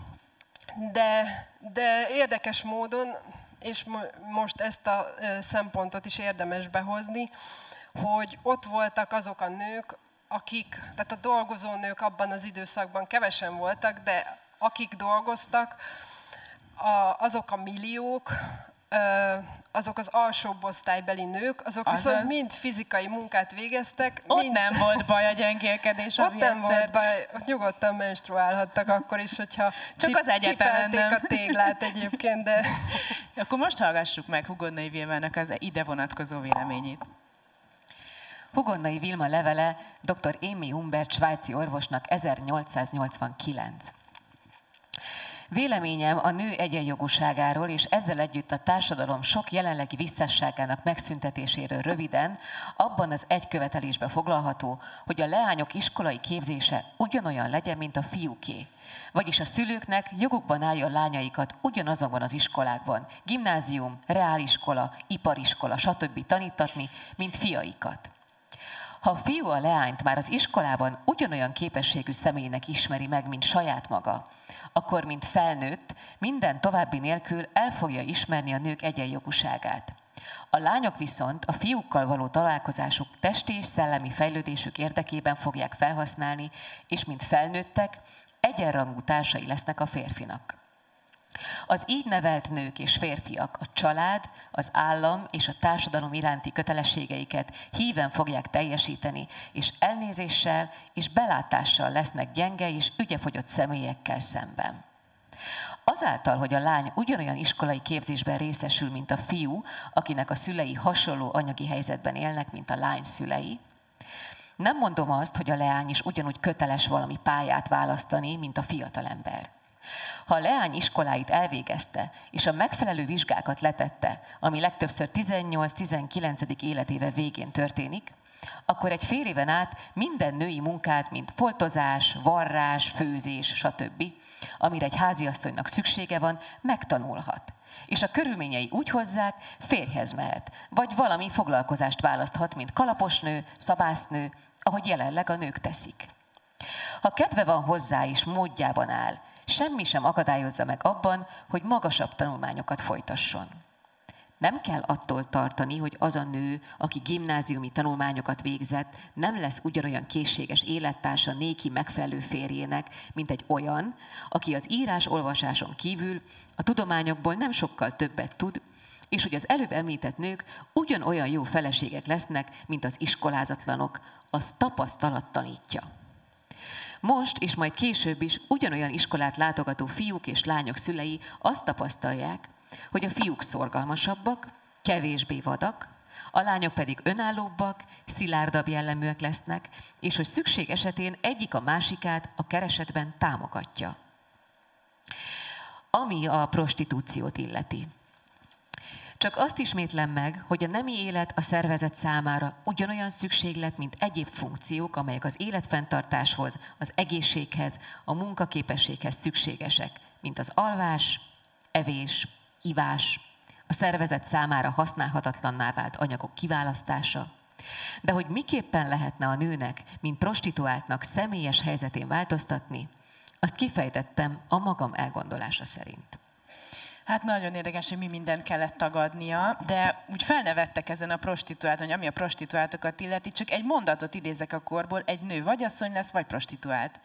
De, de érdekes módon, és most ezt a szempontot is érdemes behozni, hogy ott voltak azok a nők, akik, tehát a dolgozó nők abban az időszakban kevesen voltak, de akik dolgoztak, a, azok a milliók, azok az alsóbb osztálybeli nők, azok Azaz. viszont mind fizikai munkát végeztek. Ott mind... nem volt baj a gyengélkedés. Ott nem egyszer. volt baj, ott nyugodtan menstruálhattak akkor is, hogyha Csak az egyetemen nem. a téglát egyébként, de... Akkor most hallgassuk meg Hugonnai Vilmának az ide vonatkozó véleményét. Hugonnai Vilma levele dr. Émi Humbert svájci orvosnak 1889. Véleményem a nő egyenjogúságáról és ezzel együtt a társadalom sok jelenlegi visszásságának megszüntetéséről röviden abban az egy követelésbe foglalható, hogy a leányok iskolai képzése ugyanolyan legyen, mint a fiúké. Vagyis a szülőknek jogukban álljon lányaikat ugyanazokban az iskolákban, gimnázium, reáliskola, ipariskola, stb. tanítatni, mint fiaikat. Ha a fiú a leányt már az iskolában ugyanolyan képességű személynek ismeri meg, mint saját maga, akkor, mint felnőtt, minden további nélkül el fogja ismerni a nők egyenjogúságát. A lányok viszont a fiúkkal való találkozásuk testi és szellemi fejlődésük érdekében fogják felhasználni, és mint felnőttek, egyenrangú társai lesznek a férfinak. Az így nevelt nők és férfiak a család, az állam és a társadalom iránti kötelességeiket híven fogják teljesíteni, és elnézéssel és belátással lesznek gyenge és ügyefogyott személyekkel szemben. Azáltal, hogy a lány ugyanolyan iskolai képzésben részesül, mint a fiú, akinek a szülei hasonló anyagi helyzetben élnek, mint a lány szülei, nem mondom azt, hogy a leány is ugyanúgy köteles valami pályát választani, mint a fiatalember. Ha a leány iskoláit elvégezte, és a megfelelő vizsgákat letette, ami legtöbbször 18-19. életéve végén történik, akkor egy fél éven át minden női munkát, mint foltozás, varrás, főzés, stb., amire egy háziasszonynak szüksége van, megtanulhat. És a körülményei úgy hozzák, férjhez mehet, vagy valami foglalkozást választhat, mint kalaposnő, szabásznő, ahogy jelenleg a nők teszik. Ha kedve van hozzá és módjában áll, semmi sem akadályozza meg abban, hogy magasabb tanulmányokat folytasson. Nem kell attól tartani, hogy az a nő, aki gimnáziumi tanulmányokat végzett, nem lesz ugyanolyan készséges élettársa néki megfelelő férjének, mint egy olyan, aki az írás-olvasáson kívül a tudományokból nem sokkal többet tud, és hogy az előbb említett nők ugyanolyan jó feleségek lesznek, mint az iskolázatlanok, az tapasztalat tanítja. Most és majd később is ugyanolyan iskolát látogató fiúk és lányok szülei azt tapasztalják, hogy a fiúk szorgalmasabbak, kevésbé vadak, a lányok pedig önállóbbak, szilárdabb jelleműek lesznek, és hogy szükség esetén egyik a másikát a keresetben támogatja. Ami a prostitúciót illeti. Csak azt ismétlem meg, hogy a nemi élet a szervezet számára ugyanolyan szükséglet, mint egyéb funkciók, amelyek az életfenntartáshoz, az egészséghez, a munkaképességhez szükségesek, mint az alvás, evés, ivás, a szervezet számára használhatatlanná vált anyagok kiválasztása, de hogy miképpen lehetne a nőnek, mint prostituáltnak személyes helyzetén változtatni, azt kifejtettem a magam elgondolása szerint. Hát nagyon érdekes, hogy mi mindent kellett tagadnia, de úgy felnevettek ezen a prostituált, hogy ami a prostituáltokat illeti, csak egy mondatot idézek a korból, egy nő vagy asszony lesz, vagy prostituált.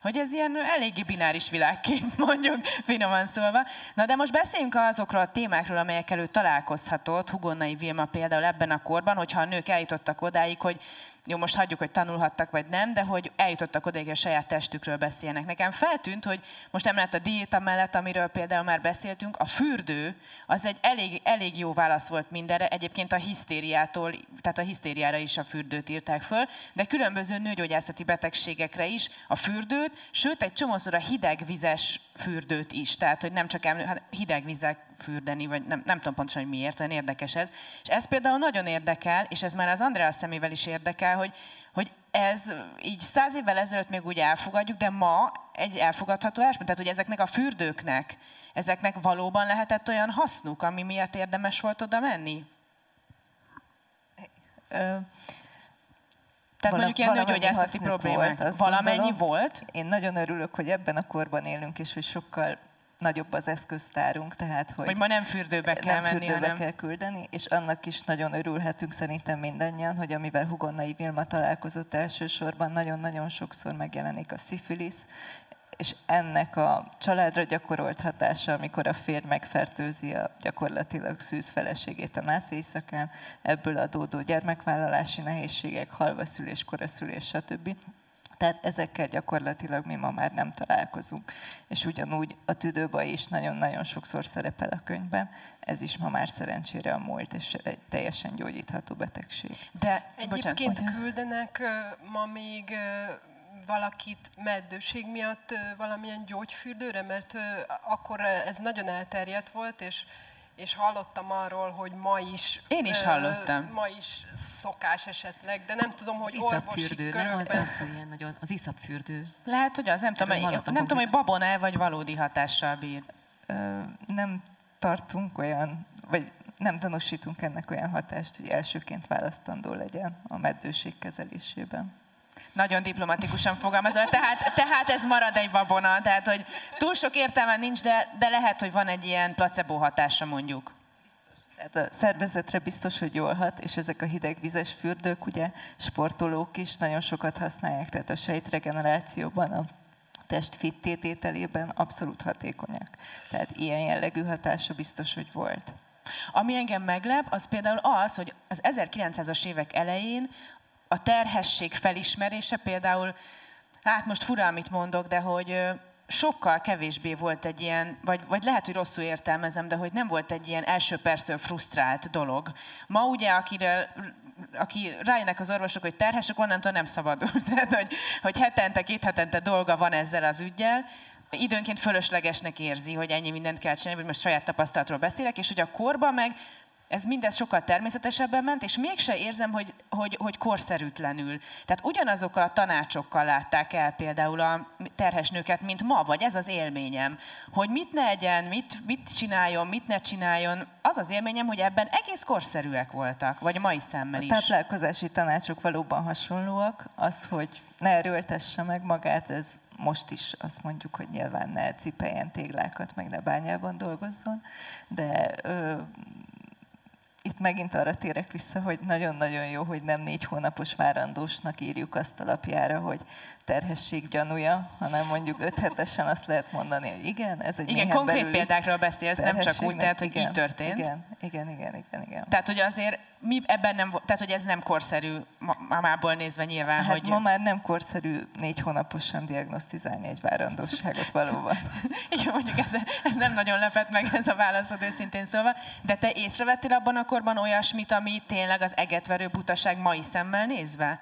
Hogy ez ilyen eléggé bináris világkép, (laughs) mondjuk finoman szólva. Na de most beszéljünk azokról a témákról, amelyek előtt találkozhatott Hugonnai Vilma például ebben a korban, hogyha a nők eljutottak odáig, hogy jó, most hagyjuk, hogy tanulhattak vagy nem, de hogy eljutottak oda, hogy a saját testükről beszélnek. Nekem feltűnt, hogy most emellett a diéta mellett, amiről például már beszéltünk, a fürdő az egy elég, elég jó válasz volt mindenre. Egyébként a hisztériától, tehát a hisztériára is a fürdőt írták föl, de különböző nőgyógyászati betegségekre is a fürdőt, sőt egy csomószor a hidegvizes fürdőt is. Tehát, hogy nem csak emlő, hát hideg vizek fürdeni, vagy nem, nem tudom pontosan, hogy miért, olyan érdekes ez. És ez például nagyon érdekel, és ez már az Andrea szemével is érdekel, hogy, hogy ez így száz évvel ezelőtt még úgy elfogadjuk, de ma egy elfogadható ásban. Tehát, hogy ezeknek a fürdőknek, ezeknek valóban lehetett olyan hasznuk, ami miatt érdemes volt oda menni? Ö, tehát Vala, mondjuk ilyen nőgyógyászati problémák. Volt, valamennyi gondolom. volt? Én nagyon örülök, hogy ebben a korban élünk, és hogy sokkal nagyobb az eszköztárunk, tehát hogy, hogy ma nem fürdőbe kell nem menni, fürdőbe hanem... kell küldeni, és annak is nagyon örülhetünk szerintem mindannyian, hogy amivel Hugonnai Vilma találkozott elsősorban, nagyon-nagyon sokszor megjelenik a szifilisz, és ennek a családra gyakorolt hatása, amikor a férj megfertőzi a gyakorlatilag szűz feleségét a nász éjszakán, ebből adódó gyermekvállalási nehézségek, halvaszülés, koraszülés, stb tehát ezekkel gyakorlatilag mi ma már nem találkozunk. És ugyanúgy a tüdőbaj is nagyon-nagyon sokszor szerepel a könyvben. Ez is ma már szerencsére a múlt, és egy teljesen gyógyítható betegség. De egyébként bocsánat, küldenek ma még valakit meddőség miatt valamilyen gyógyfürdőre, mert akkor ez nagyon elterjedt volt, és és hallottam arról, hogy ma is... Én is hallottam. Ma is szokás esetleg, de nem tudom, hogy az orvosi körökben... Nem, az, az, ilyen nagyon, az iszapfürdő. Lehet, hogy az, nem tudom, nem tudom, hogy babon-e vagy valódi hatással bír. Ö, nem tartunk olyan, vagy nem tanúsítunk ennek olyan hatást, hogy elsőként választandó legyen a meddőség kezelésében. Nagyon diplomatikusan fogalmazol, tehát, tehát ez marad egy babona, tehát hogy túl sok értelme nincs, de, de lehet, hogy van egy ilyen placebo hatása mondjuk. Tehát a szervezetre biztos, hogy jól hat, és ezek a hidegvizes fürdők, ugye sportolók is nagyon sokat használják, tehát a sejtregenerációban, a test fittétételében abszolút hatékonyak. Tehát ilyen jellegű hatása biztos, hogy volt. Ami engem meglep, az például az, hogy az 1900-as évek elején a terhesség felismerése például, hát most fura, amit mondok, de hogy sokkal kevésbé volt egy ilyen, vagy, vagy lehet, hogy rosszul értelmezem, de hogy nem volt egy ilyen első percről frusztrált dolog. Ma ugye, akire, aki rájönnek az orvosok, hogy terhesek, onnantól nem szabadul. (laughs) Tehát, hogy, hogy hetente, két hetente dolga van ezzel az ügyel, időnként fölöslegesnek érzi, hogy ennyi mindent kell csinálni, vagy most saját tapasztalatról beszélek, és hogy a korban meg ez mindez sokkal természetesebben ment, és mégse érzem, hogy, hogy, hogy korszerűtlenül. Tehát ugyanazokkal a tanácsokkal látták el például a terhes nőket, mint ma, vagy ez az élményem, hogy mit ne egyen, mit, mit csináljon, mit ne csináljon. Az az élményem, hogy ebben egész korszerűek voltak, vagy mai szemmel is. A táplálkozási tanácsok valóban hasonlóak. Az, hogy ne erőltesse meg magát, ez most is azt mondjuk, hogy nyilván ne cipeljen téglákat, meg ne bányában dolgozzon, de ö, itt megint arra térek vissza, hogy nagyon-nagyon jó, hogy nem négy hónapos várandósnak írjuk azt alapjára, hogy terhesség gyanúja, hanem mondjuk öt hetesen azt lehet mondani, hogy igen, ez egy Igen, konkrét példákról beszélsz, nem csak úgy, tehát, hogy igen, így történt. Igen, igen, igen, igen, igen. Tehát, hogy azért mi ebben nem, tehát, hogy ez nem korszerű mamából nézve nyilván, hát hogy... ma már nem korszerű négy hónaposan diagnosztizálni egy várandóságot valóban. (laughs) igen, mondjuk ez, ez nem nagyon lepett meg ez a válaszod őszintén szólva, de te észrevettél abban a korban olyasmit, ami tényleg az egetverő butaság mai szemmel nézve?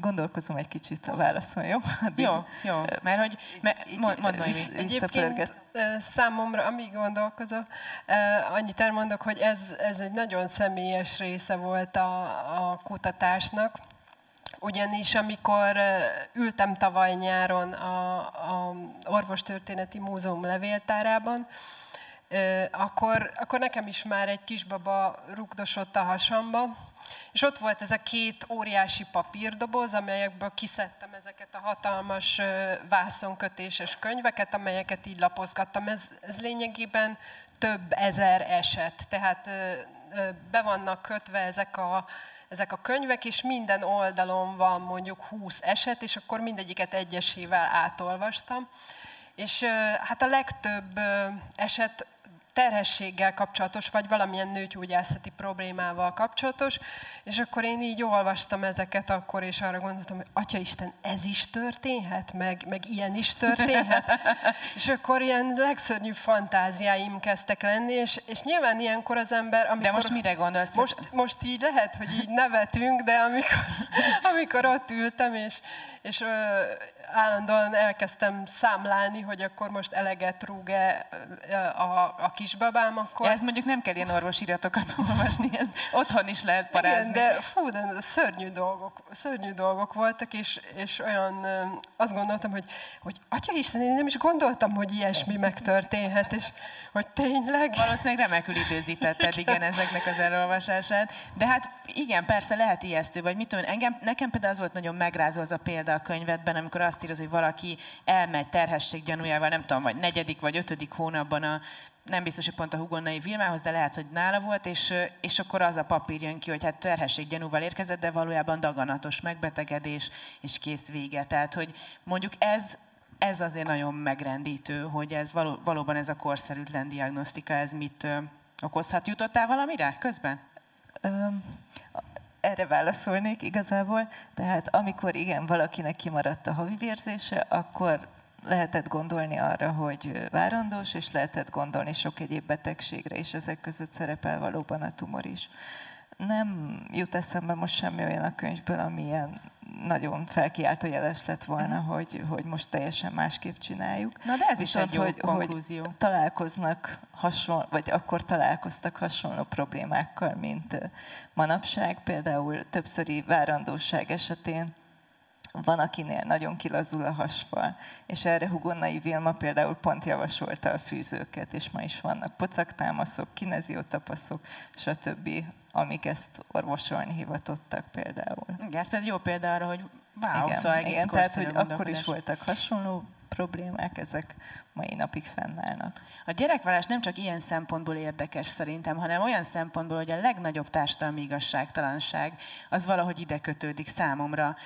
Gondolkozom egy kicsit a válaszon, jó? Addig, jó, jó, mert hogy, mert, mond, mondd Egyébként számomra, amíg gondolkozom, annyit elmondok, hogy ez, ez egy nagyon személyes része volt a, a kutatásnak, ugyanis amikor ültem tavaly nyáron a, a Orvostörténeti Múzeum levéltárában, akkor, akkor nekem is már egy kisbaba rugdosott a hasamba, és ott volt ez a két óriási papírdoboz, amelyekből kiszedtem ezeket a hatalmas vászonkötéses könyveket, amelyeket így lapozgattam. Ez, ez lényegében több ezer eset, tehát be vannak kötve ezek a, ezek a könyvek, és minden oldalon van mondjuk 20 eset, és akkor mindegyiket egyesével átolvastam. És hát a legtöbb eset terhességgel kapcsolatos, vagy valamilyen nőgyógyászati problémával kapcsolatos, és akkor én így olvastam ezeket akkor, és arra gondoltam, hogy Atya Isten, ez is történhet, meg, meg ilyen is történhet. (laughs) és akkor ilyen legszörnyűbb fantáziáim kezdtek lenni, és, és nyilván ilyenkor az ember... Amikor, de most mire gondolsz? Most, most így lehet, hogy így nevetünk, de amikor, (laughs) amikor ott ültem, és, és állandóan elkezdtem számlálni, hogy akkor most eleget rúg-e a, a kisbabám, akkor... Ez mondjuk nem kell ilyen orvosiratokat (laughs) olvasni, ez otthon is lehet parázni. Igen, de fú, de szörnyű dolgok, szörnyű dolgok voltak, és, és olyan azt gondoltam, hogy, hogy Atya Isten, én nem is gondoltam, hogy ilyesmi megtörténhet, és hogy tényleg... Valószínűleg remekül időzítetted, igen, ezeknek az elolvasását. De hát igen, persze lehet ijesztő, vagy mit tudom, engem, nekem például az volt nagyon megrázó az a példa a könyvedben, amikor azt írod, hogy valaki elmegy terhesség gyanújával, nem tudom, vagy negyedik vagy ötödik hónapban a nem biztos, hogy pont a Hugonai Vilmához, de lehet, hogy nála volt, és, és akkor az a papír jön ki, hogy hát terhesség gyanúval érkezett, de valójában daganatos megbetegedés, és kész vége. Tehát, hogy mondjuk ez, ez azért nagyon megrendítő, hogy ez való, valóban ez a korszerűtlen diagnosztika, ez mit okozhat. Jutottál valamire közben? Erre válaszolnék igazából. Tehát amikor igen, valakinek kimaradt a havi vérzése, akkor lehetett gondolni arra, hogy várandós, és lehetett gondolni sok egyéb betegségre, és ezek között szerepel valóban a tumor is. Nem jut eszembe most semmi olyan a könyvből, ami ilyen nagyon felkiáltó jeles lett volna, uh-huh. hogy, hogy most teljesen másképp csináljuk. Na de ez Viszont, is egy jó hogy, konklúzió. Hogy találkoznak hasonló, vagy akkor találkoztak hasonló problémákkal, mint manapság. Például többszöri várandóság esetén van, akinél nagyon kilazul a hasfal, és erre Hugonnai Vilma például pont javasolta a fűzőket, és ma is vannak pocaktámaszok, kineziotapaszok, stb. amik ezt orvosolni hivatottak például. Igen, ez például jó példa arra, hogy wow, igen, szóval egész igen, tehát, hogy akkor is voltak hasonló problémák, ezek mai napig fennállnak. A gyerekvállás nem csak ilyen szempontból érdekes szerintem, hanem olyan szempontból, hogy a legnagyobb társadalmi igazságtalanság az valahogy ide kötődik számomra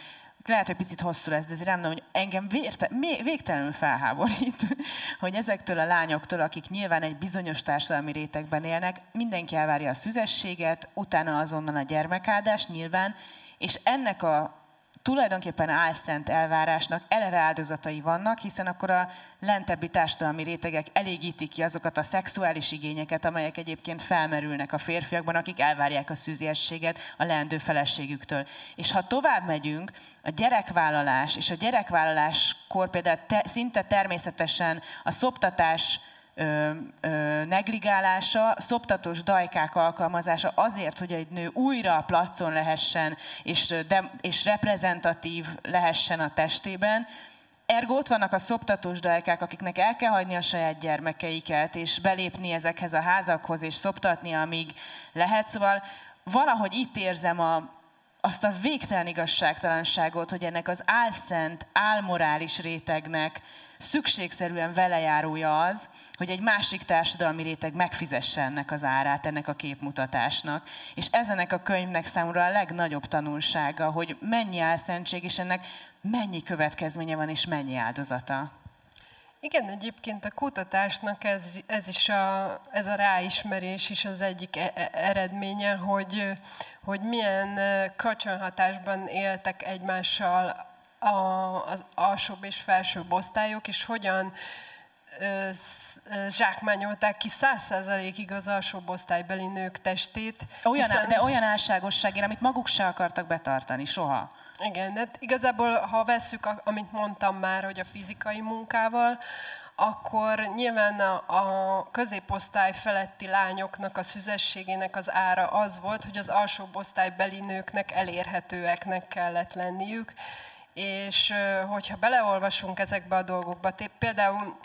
lehet, hogy picit hosszú lesz, de azért nem hogy engem vérte, végtelenül felháborít, (laughs) hogy ezektől a lányoktól, akik nyilván egy bizonyos társadalmi rétegben élnek, mindenki elvárja a szüzességet, utána azonnal a gyermekáldást nyilván, és ennek a tulajdonképpen álszent elvárásnak eleve áldozatai vannak, hiszen akkor a lentebbi társadalmi rétegek elégítik ki azokat a szexuális igényeket, amelyek egyébként felmerülnek a férfiakban, akik elvárják a szűziességet a leendő feleségüktől. És ha tovább megyünk, a gyerekvállalás és a gyerekvállaláskor például te, szinte természetesen a szoptatás ö, ö, negligálása, szoptatós dajkák alkalmazása azért, hogy egy nő újra a placon lehessen, és, de, és reprezentatív lehessen a testében, Ergo ott vannak a szoptatós dajkák, akiknek el kell hagyni a saját gyermekeiket, és belépni ezekhez a házakhoz, és szoptatni, amíg lehet. Szóval valahogy itt érzem a, azt a végtelen igazságtalanságot, hogy ennek az álszent, álmorális rétegnek szükségszerűen velejárója az, hogy egy másik társadalmi réteg megfizesse ennek az árát, ennek a képmutatásnak. És ezenek a könyvnek számomra a legnagyobb tanulsága, hogy mennyi álszentség, és ennek mennyi következménye van, és mennyi áldozata. Igen, egyébként a kutatásnak ez, ez is a, ez a ráismerés is az egyik e- e- eredménye, hogy, hogy milyen kölcsönhatásban éltek egymással a, az alsóbb és felsőbb osztályok, és hogyan zsákmányolták ki száz százalékig az alsóbb osztálybeli nők testét. Olyan, hiszen... De olyan álságosságért, amit maguk se akartak betartani, soha. Igen, de igazából, ha vesszük, amit mondtam már, hogy a fizikai munkával, akkor nyilván a, a középosztály feletti lányoknak a szüzességének az ára az volt, hogy az alsóbb osztálybeli nőknek elérhetőeknek kellett lenniük, és hogyha beleolvasunk ezekbe a dolgokba, például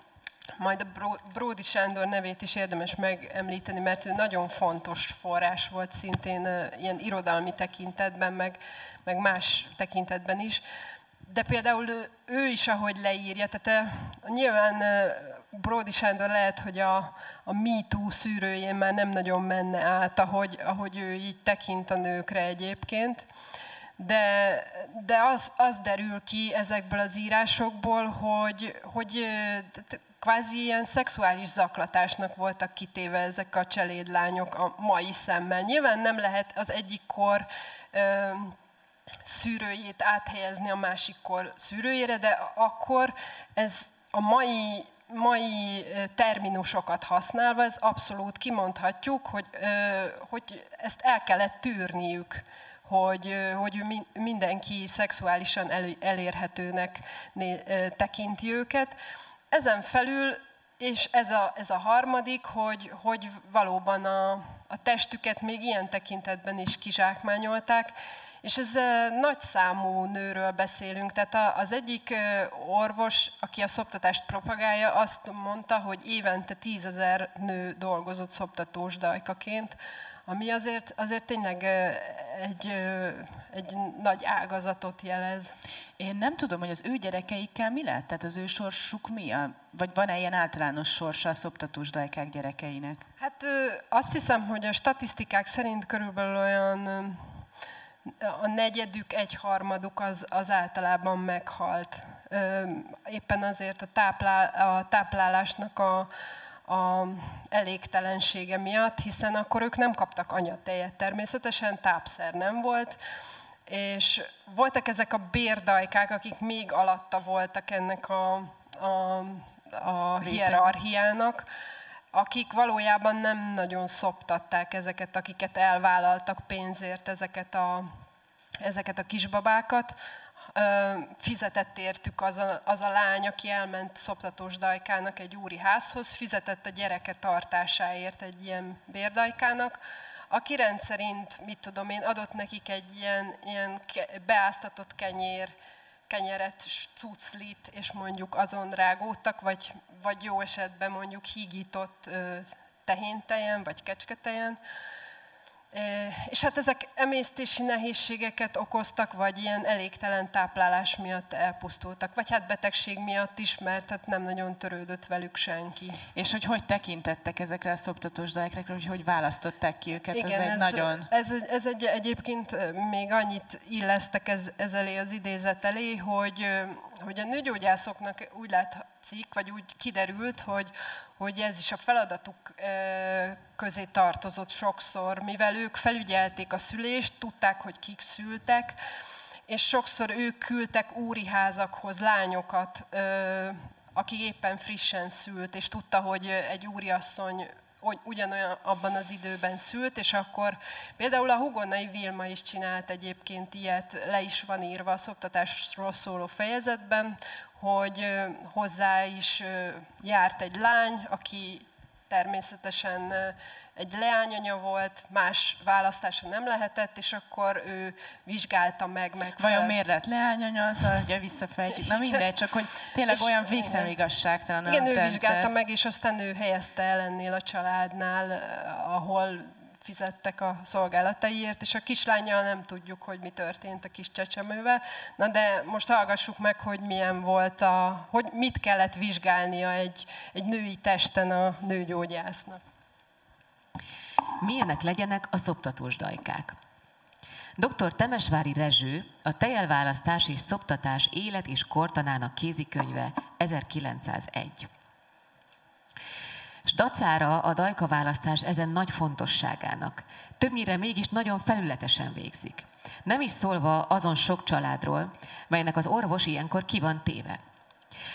majd a Bródi Sándor nevét is érdemes megemlíteni, mert ő nagyon fontos forrás volt szintén ilyen irodalmi tekintetben, meg, meg más tekintetben is. De például ő, ő is, ahogy leírja, tehát nyilván Bródi Sándor lehet, hogy a, a MeToo szűrőjén már nem nagyon menne át, ahogy, ahogy ő így tekint a nőkre egyébként. De, de az, az derül ki ezekből az írásokból, hogy, hogy kvázi ilyen szexuális zaklatásnak voltak kitéve ezek a cselédlányok a mai szemmel. Nyilván nem lehet az egyik kor ö, szűrőjét áthelyezni a másik kor szűrőjére, de akkor ez a mai mai terminusokat használva, ez abszolút kimondhatjuk, hogy, hogy ezt el kellett tűrniük, hogy, hogy mindenki szexuálisan elérhetőnek tekinti őket. Ezen felül, és ez a, ez a harmadik, hogy, hogy valóban a, a testüket még ilyen tekintetben is kizsákmányolták, és ez nagy számú nőről beszélünk. Tehát az egyik orvos, aki a szoptatást propagálja, azt mondta, hogy évente tízezer nő dolgozott szoptatós dajkaként, ami azért, azért tényleg egy, egy nagy ágazatot jelez. Én nem tudom, hogy az ő gyerekeikkel mi lett? Tehát az ő sorsuk mi? Vagy van-e ilyen általános sorsa a szoptatós dajkák gyerekeinek? Hát azt hiszem, hogy a statisztikák szerint körülbelül olyan a negyedük, egyharmaduk az, az általában meghalt. Éppen azért a, táplál, a táplálásnak a, a elégtelensége miatt, hiszen akkor ők nem kaptak anyatejet. Természetesen, tápszer nem volt, és voltak ezek a bérdajkák, akik még alatta voltak ennek a, a, a hierarchiának, akik valójában nem nagyon szoptatták ezeket, akiket elvállaltak pénzért, ezeket a, ezeket a kisbabákat, fizetett értük az a, az a lány, aki elment szoptatós dajkának egy úri házhoz, fizetett a gyereke tartásáért egy ilyen bérdajkának, aki rendszerint, mit tudom én, adott nekik egy ilyen, ilyen beáztatott kenyér, kenyeret, cuclit, és mondjuk azon rágódtak, vagy, vagy jó esetben mondjuk hígított tehéntejen, vagy kecsketejen. És hát ezek emésztési nehézségeket okoztak, vagy ilyen elégtelen táplálás miatt elpusztultak, vagy hát betegség miatt is, mert hát nem nagyon törődött velük senki. És hogy hogy tekintettek ezekre a szoptatós dajákra, hogy hogy választották ki őket, Igen, ez, ez, nagyon... Ez, ez egy, egyébként még annyit illesztek ez, ez elé az idézet elé, hogy, hogy a nőgyógyászoknak úgy látszik, vagy úgy kiderült, hogy hogy ez is a feladatuk közé tartozott sokszor, mivel ők felügyelték a szülést, tudták, hogy kik szültek, és sokszor ők küldtek úri házakhoz lányokat, aki éppen frissen szült, és tudta, hogy egy úriasszony ugyanolyan abban az időben szült, és akkor például a Hugonai Vilma is csinált egyébként ilyet, le is van írva a szoktatásról szóló fejezetben, hogy hozzá is járt egy lány, aki természetesen egy leányanya volt, más választása nem lehetett, és akkor ő vizsgálta meg meg. Vajon miért lett leányanya, szóval ugye visszafejtjük. Na mindegy, csak hogy tényleg és olyan végtelen igazságtalan Igen, ő rendszer. vizsgálta meg, és aztán ő helyezte el ennél a családnál, ahol fizettek a szolgálataiért, és a kislányjal nem tudjuk, hogy mi történt a kis csecsemővel. Na de most hallgassuk meg, hogy milyen volt a, hogy mit kellett vizsgálnia egy, egy női testen a nőgyógyásznak. Milyenek legyenek a szoptatós dajkák? Dr. Temesvári Rezső, a Tejelválasztás és Szoptatás élet és kortanának kézikönyve 1901. És dacára a dajka választás ezen nagy fontosságának. Többnyire mégis nagyon felületesen végzik. Nem is szólva azon sok családról, melynek az orvos ilyenkor ki van téve.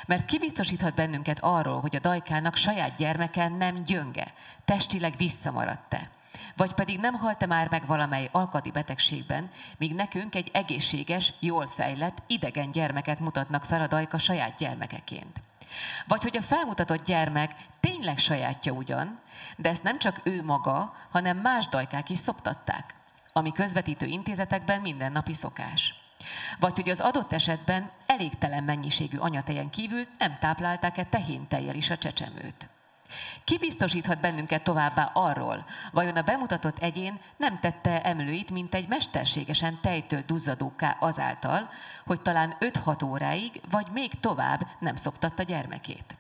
Mert kibiztosíthat bennünket arról, hogy a dajkának saját gyermeke nem gyönge, testileg visszamaradt-e. Vagy pedig nem halt-e már meg valamely alkati betegségben, míg nekünk egy egészséges, jól fejlett, idegen gyermeket mutatnak fel a dajka saját gyermekeként. Vagy hogy a felmutatott gyermek tényleg sajátja ugyan, de ezt nem csak ő maga, hanem más dajkák is szoptatták, ami közvetítő intézetekben mindennapi szokás. Vagy hogy az adott esetben elégtelen mennyiségű anyatejen kívül nem táplálták-e tehéntejjel is a csecsemőt. Ki biztosíthat bennünket továbbá arról, vajon a bemutatott egyén nem tette emlőit, mint egy mesterségesen tejtől duzzadóká azáltal, hogy talán 5-6 óráig, vagy még tovább nem szoptatta gyermekét.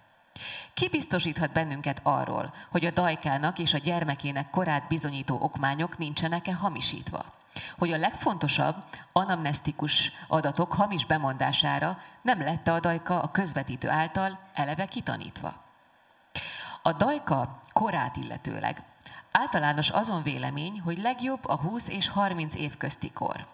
Ki biztosíthat bennünket arról, hogy a dajkának és a gyermekének korát bizonyító okmányok nincsenek-e hamisítva? Hogy a legfontosabb anamnestikus adatok hamis bemondására nem lett a dajka a közvetítő által eleve kitanítva? A dajka korát illetőleg általános azon vélemény, hogy legjobb a 20 és 30 év közti kor.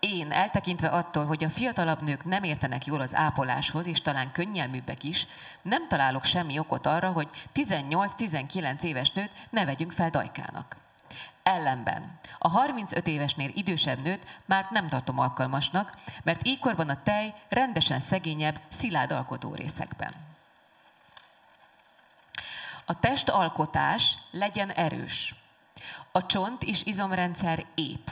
Én, eltekintve attól, hogy a fiatalabb nők nem értenek jól az ápoláshoz, és talán könnyelműbbek is, nem találok semmi okot arra, hogy 18-19 éves nőt ne vegyünk fel dajkának. Ellenben a 35 évesnél idősebb nőt már nem tartom alkalmasnak, mert ígykor van a tej rendesen szegényebb, szilárd alkotó részekben. A testalkotás legyen erős. A csont és izomrendszer ép.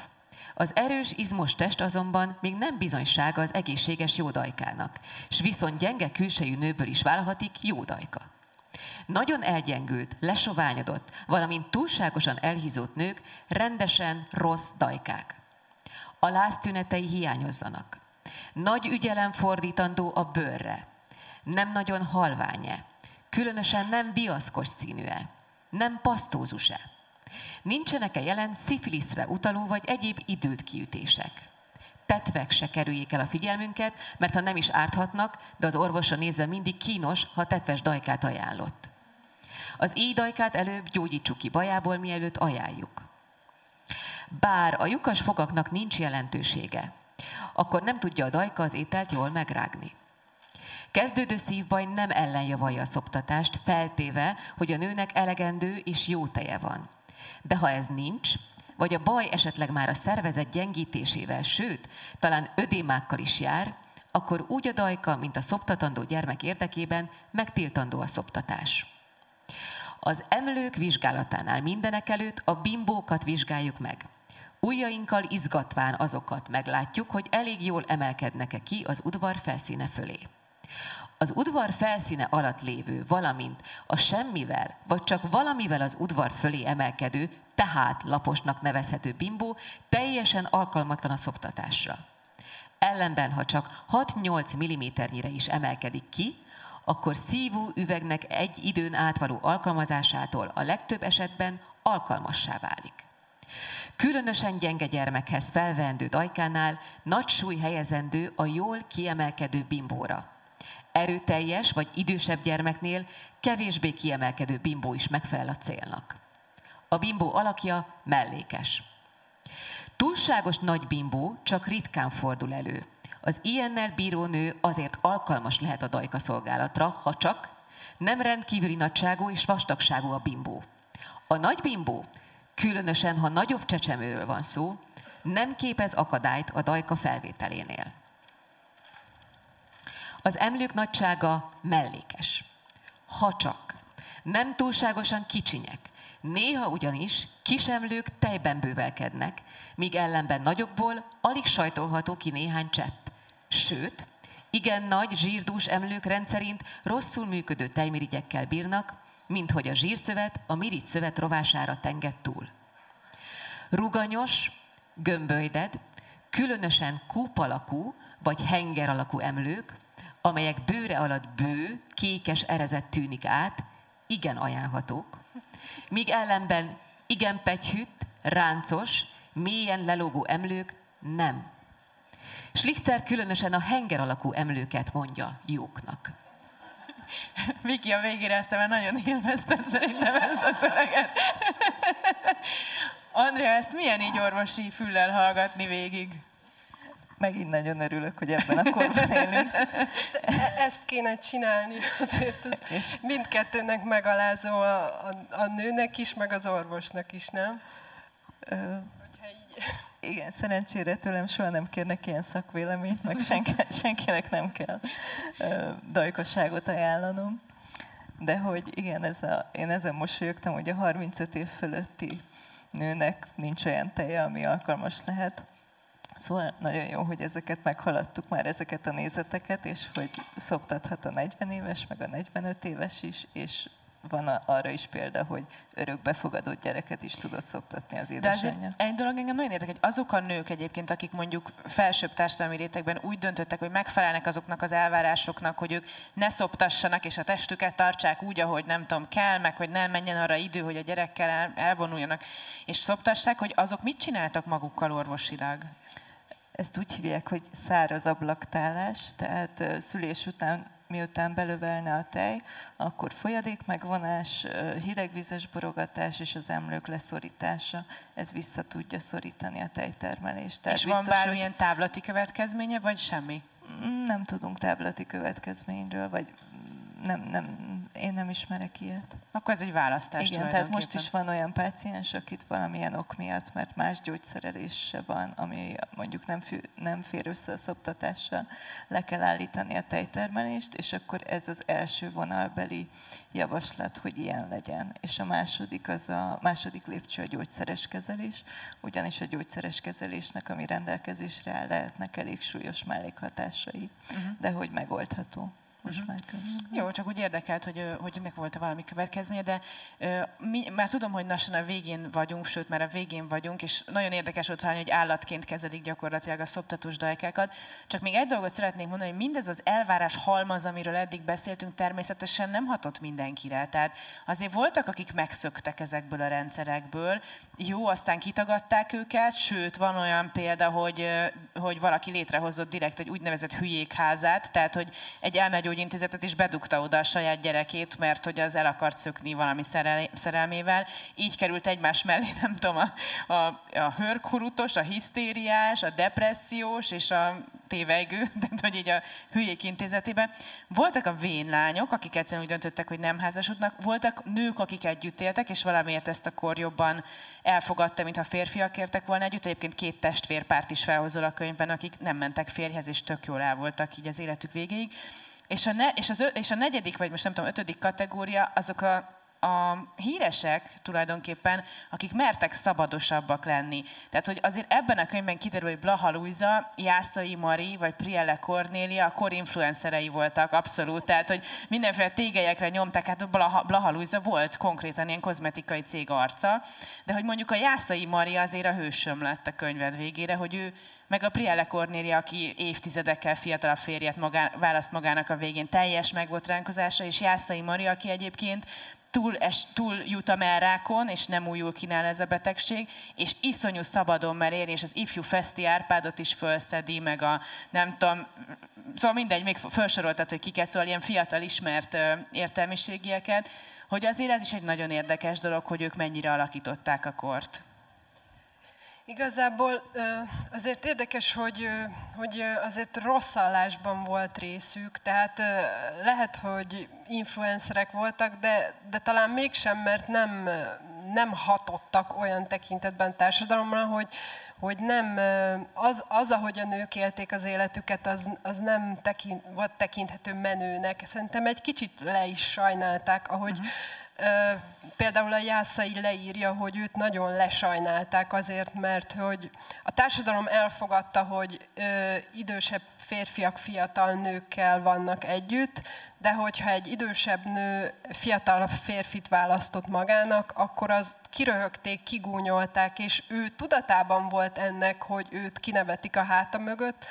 Az erős, izmos test azonban még nem bizonysága az egészséges jódajkának, és viszont gyenge külsejű nőből is válhatik jódajka. Nagyon elgyengült, lesoványodott, valamint túlságosan elhízott nők rendesen rossz dajkák. A láztünetei hiányozzanak. Nagy ügyelem fordítandó a bőrre. Nem nagyon halványe különösen nem biaszkos színű-e, nem pasztózus-e. Nincsenek-e jelen szifiliszre utaló vagy egyéb időt kiütések? Tetvek se kerüljék el a figyelmünket, mert ha nem is árthatnak, de az orvosra nézve mindig kínos, ha tetves dajkát ajánlott. Az így dajkát előbb gyógyítsuk ki bajából, mielőtt ajánljuk. Bár a lyukas fogaknak nincs jelentősége, akkor nem tudja a dajka az ételt jól megrágni. Kezdődő szívbaj nem ellenjavalja a szoptatást, feltéve, hogy a nőnek elegendő és jó teje van. De ha ez nincs, vagy a baj esetleg már a szervezet gyengítésével, sőt, talán ödémákkal is jár, akkor úgy a dajka, mint a szoptatandó gyermek érdekében megtiltandó a szoptatás. Az emlők vizsgálatánál mindenek előtt a bimbókat vizsgáljuk meg. Ujjainkkal izgatván azokat meglátjuk, hogy elég jól emelkednek-e ki az udvar felszíne fölé. Az udvar felszíne alatt lévő, valamint a semmivel, vagy csak valamivel az udvar fölé emelkedő, tehát laposnak nevezhető bimbó teljesen alkalmatlan a szoptatásra. Ellenben, ha csak 6-8 mm-nyire is emelkedik ki, akkor szívó üvegnek egy időn átvaló alkalmazásától a legtöbb esetben alkalmassá válik. Különösen gyenge gyermekhez felvendő dajkánál nagy súly helyezendő a jól kiemelkedő bimbóra. Erőteljes vagy idősebb gyermeknél kevésbé kiemelkedő bimbó is megfelel a célnak. A bimbó alakja mellékes. Túlságos nagy bimbó csak ritkán fordul elő. Az ilyennel bíró nő azért alkalmas lehet a dajka szolgálatra, ha csak nem rendkívüli nagyságú és vastagságú a bimbó. A nagy bimbó, különösen ha nagyobb csecsemőről van szó, nem képez akadályt a dajka felvételénél. Az emlők nagysága mellékes. Ha csak. Nem túlságosan kicsinyek. Néha ugyanis kisemlők tejben bővelkednek, míg ellenben nagyokból alig sajtolható ki néhány csepp. Sőt, igen nagy, zsírdús emlők rendszerint rosszul működő tejmirigyekkel bírnak, mint hogy a zsírszövet a mirigy szövet rovására tenged túl. ruganyos, gömbölyded, különösen kúp alakú vagy henger alakú emlők, amelyek bőre alatt bő, kékes erezet tűnik át, igen ajánlhatók, míg ellenben igen pegyhűt, ráncos, mélyen lelógó emlők nem. Schlichter különösen a henger alakú emlőket mondja jóknak. Viki a végére ezt mert nagyon élveztem szerintem ezt a szöveget. Andrea, ezt milyen így orvosi füllel hallgatni végig? Megint nagyon örülök, hogy ebben a korban élünk. E- ezt kéne csinálni, azért ez és mindkettőnek megalázó a, a, a nőnek is, meg az orvosnak is, nem? Ö, igen, szerencsére tőlem soha nem kérnek ilyen szakvéleményt, meg senki, (laughs) senkinek nem kell ö, dajkosságot ajánlanom. De hogy igen, ez a, én ezen mosolyogtam, hogy a 35 év fölötti nőnek nincs olyan teje, ami alkalmas lehet. Szóval nagyon jó, hogy ezeket meghaladtuk már, ezeket a nézeteket, és hogy szoptathat a 40 éves, meg a 45 éves is, és van arra is példa, hogy örökbefogadott gyereket is tudott szoptatni az édesanyja. De egy dolog engem nagyon érdekel, hogy azok a nők egyébként, akik mondjuk felsőbb társadalmi rétegben úgy döntöttek, hogy megfelelnek azoknak az elvárásoknak, hogy ők ne szoptassanak, és a testüket tartsák úgy, ahogy nem tudom, kell, meg hogy nem menjen arra idő, hogy a gyerekkel el, elvonuljanak, és szoptassák, hogy azok mit csináltak magukkal orvosilag? Ezt úgy hívják, hogy száraz ablaktálás, tehát szülés után miután belövelne a tej, akkor folyadék megvonás, hidegvizes borogatás és az emlők leszorítása, ez vissza tudja szorítani a tejtermelést. Tehát és biztos, van bármilyen hogy... táblati következménye, vagy semmi? Nem tudunk táblati következményről, vagy nem, nem, én nem ismerek ilyet. Akkor ez egy választás Igen, tehát most is van olyan páciens, akit valamilyen ok miatt, mert más gyógyszerelése van, ami mondjuk nem, fű, nem fér össze a szoptatással, le kell állítani a tejtermelést, és akkor ez az első vonalbeli javaslat, hogy ilyen legyen. És a második, az a második lépcső a gyógyszeres kezelés, ugyanis a gyógyszeres kezelésnek, ami rendelkezésre áll, lehetnek elég súlyos mellékhatásai, uh-huh. de hogy megoldható most uh-huh. már könnyebb. Jó, csak úgy érdekelt, hogy, hogy ennek volt-e valami következménye, de mi, már tudom, hogy lassan a végén vagyunk, sőt, már a végén vagyunk, és nagyon érdekes ott hallani, hogy állatként kezelik gyakorlatilag a szoptatós dajkákat. Csak még egy dolgot szeretnék mondani, hogy mindez az elvárás halmaz, amiről eddig beszéltünk, természetesen nem hatott mindenkire. Tehát azért voltak, akik megszöktek ezekből a rendszerekből, jó, aztán kitagadták őket, sőt, van olyan példa, hogy, hogy valaki létrehozott direkt egy úgynevezett hülyékházát, tehát hogy egy elmegyógyintézetet is bedugta oda a saját gyerekét, mert hogy az el akart szökni valami szerel, szerelmével. Így került egymás mellé, nem tudom, a, a, a hörkurutos, a hisztériás, a depressziós és a tévejgő, (laughs) tehát hogy így a hülyék intézetében. Voltak a vénlányok, akik egyszerűen úgy döntöttek, hogy nem házasodnak, voltak nők, akik együtt éltek, és valamiért ezt a kor jobban elfogadta, mintha férfiak értek volna együtt. Egyébként két testvérpárt is felhozol a könyvben, akik nem mentek férjhez, és tök jól el voltak így az életük végéig. És a, ne, és, az, és a negyedik, vagy most nem tudom, ötödik kategória, azok a a híresek tulajdonképpen, akik mertek szabadosabbak lenni. Tehát, hogy azért ebben a könyvben kiderül, hogy Blaha Luisa, Jászai Mari vagy Prielle Cornélia a kor influencerei voltak, abszolút. Tehát, hogy mindenféle tégelyekre nyomták, hát Blaha, Blaha Luisa volt konkrétan ilyen kozmetikai cég arca, de hogy mondjuk a Jászai Mari azért a hősöm lett a könyved végére, hogy ő meg a Prielle Cornélia, aki évtizedekkel fiatalabb férjet magá, választ magának a végén, teljes megbotránkozása, és Jászai Mari, aki egyébként túl, es, túl jut a merrákon, és nem újul kínál ez a betegség, és iszonyú szabadon mer ér, és az ifjú Feszti Árpádot is fölszedi, meg a nem tudom, szóval mindegy, még felsoroltat, hogy kiket, szóval ilyen fiatal ismert értelmiségieket, hogy azért ez is egy nagyon érdekes dolog, hogy ők mennyire alakították a kort. Igazából azért érdekes, hogy, hogy azért rossz állásban volt részük, tehát lehet, hogy influencerek voltak, de, de talán mégsem, mert nem, nem hatottak olyan tekintetben társadalomra, hogy, hogy nem, az, az, ahogy a nők élték az életüket, az, az nem tekint, volt tekinthető menőnek. Szerintem egy kicsit le is sajnálták, ahogy uh-huh például a Jászai leírja, hogy őt nagyon lesajnálták azért, mert hogy a társadalom elfogadta, hogy idősebb férfiak fiatal nőkkel vannak együtt, de hogyha egy idősebb nő fiatal férfit választott magának, akkor az kiröhögték, kigúnyolták, és ő tudatában volt ennek, hogy őt kinevetik a háta mögött,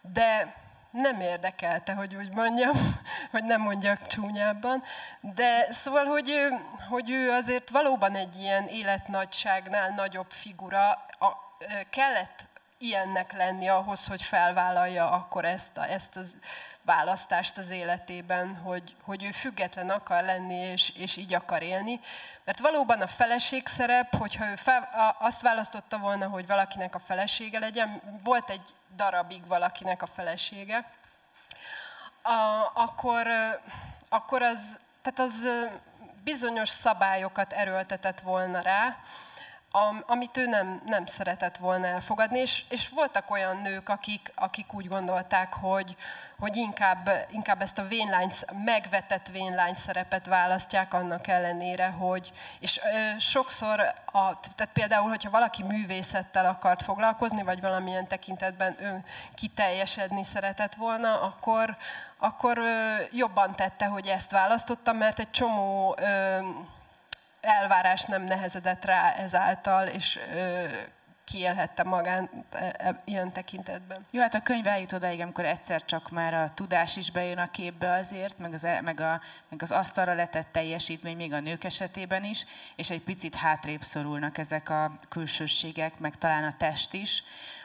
de nem érdekelte, hogy úgy mondjam, (laughs) hogy nem mondjak csúnyábban. De szóval, hogy ő, hogy ő azért valóban egy ilyen életnagyságnál nagyobb figura, a, kellett ilyennek lenni ahhoz, hogy felvállalja akkor ezt, a, ezt az választást az életében, hogy, hogy ő független akar lenni, és, és így akar élni. Mert valóban a feleség szerep, hogyha ő fel, azt választotta volna, hogy valakinek a felesége legyen, volt egy darabig valakinek a felesége, a, akkor, akkor az, tehát az bizonyos szabályokat erőltetett volna rá, amit ő nem, nem szeretett volna elfogadni, és, és voltak olyan nők, akik, akik úgy gondolták, hogy, hogy inkább, inkább ezt a vénlány, megvetett vénlány szerepet választják annak ellenére, hogy, és ö, sokszor, a, tehát például, hogyha valaki művészettel akart foglalkozni, vagy valamilyen tekintetben ő kiteljesedni szeretett volna, akkor, akkor ö, jobban tette, hogy ezt választotta, mert egy csomó ö, elvárás nem nehezedett rá ezáltal, és kiélhette magán e, e, ilyen tekintetben. Jó, hát a könyv eljut odáig, amikor egyszer csak már a tudás is bejön a képbe azért, meg az, e, meg, a, meg az asztalra letett teljesítmény még a nők esetében is, és egy picit hátrébb szorulnak ezek a külsőségek, meg talán a test is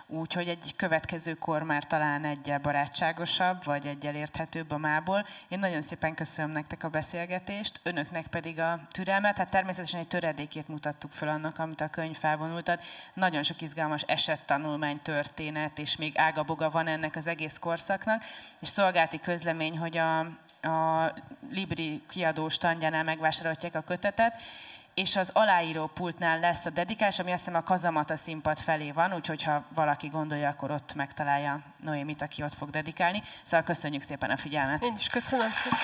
úgyhogy egy következő kor már talán egyel barátságosabb, vagy egyel érthetőbb a mából. Én nagyon szépen köszönöm nektek a beszélgetést, önöknek pedig a türelmet. Hát természetesen egy töredékét mutattuk fel annak, amit a könyv felvonultat. Nagyon sok izgalmas esettanulmány történet, és még ágaboga van ennek az egész korszaknak. És szolgálti közlemény, hogy a, a Libri kiadó standjánál megvásárolják a kötetet, és az aláíró pultnál lesz a dedikás, ami azt hiszem a kazamata színpad felé van, úgyhogy ha valaki gondolja, akkor ott megtalálja Noémit, aki ott fog dedikálni. Szóval köszönjük szépen a figyelmet. Én is köszönöm szépen.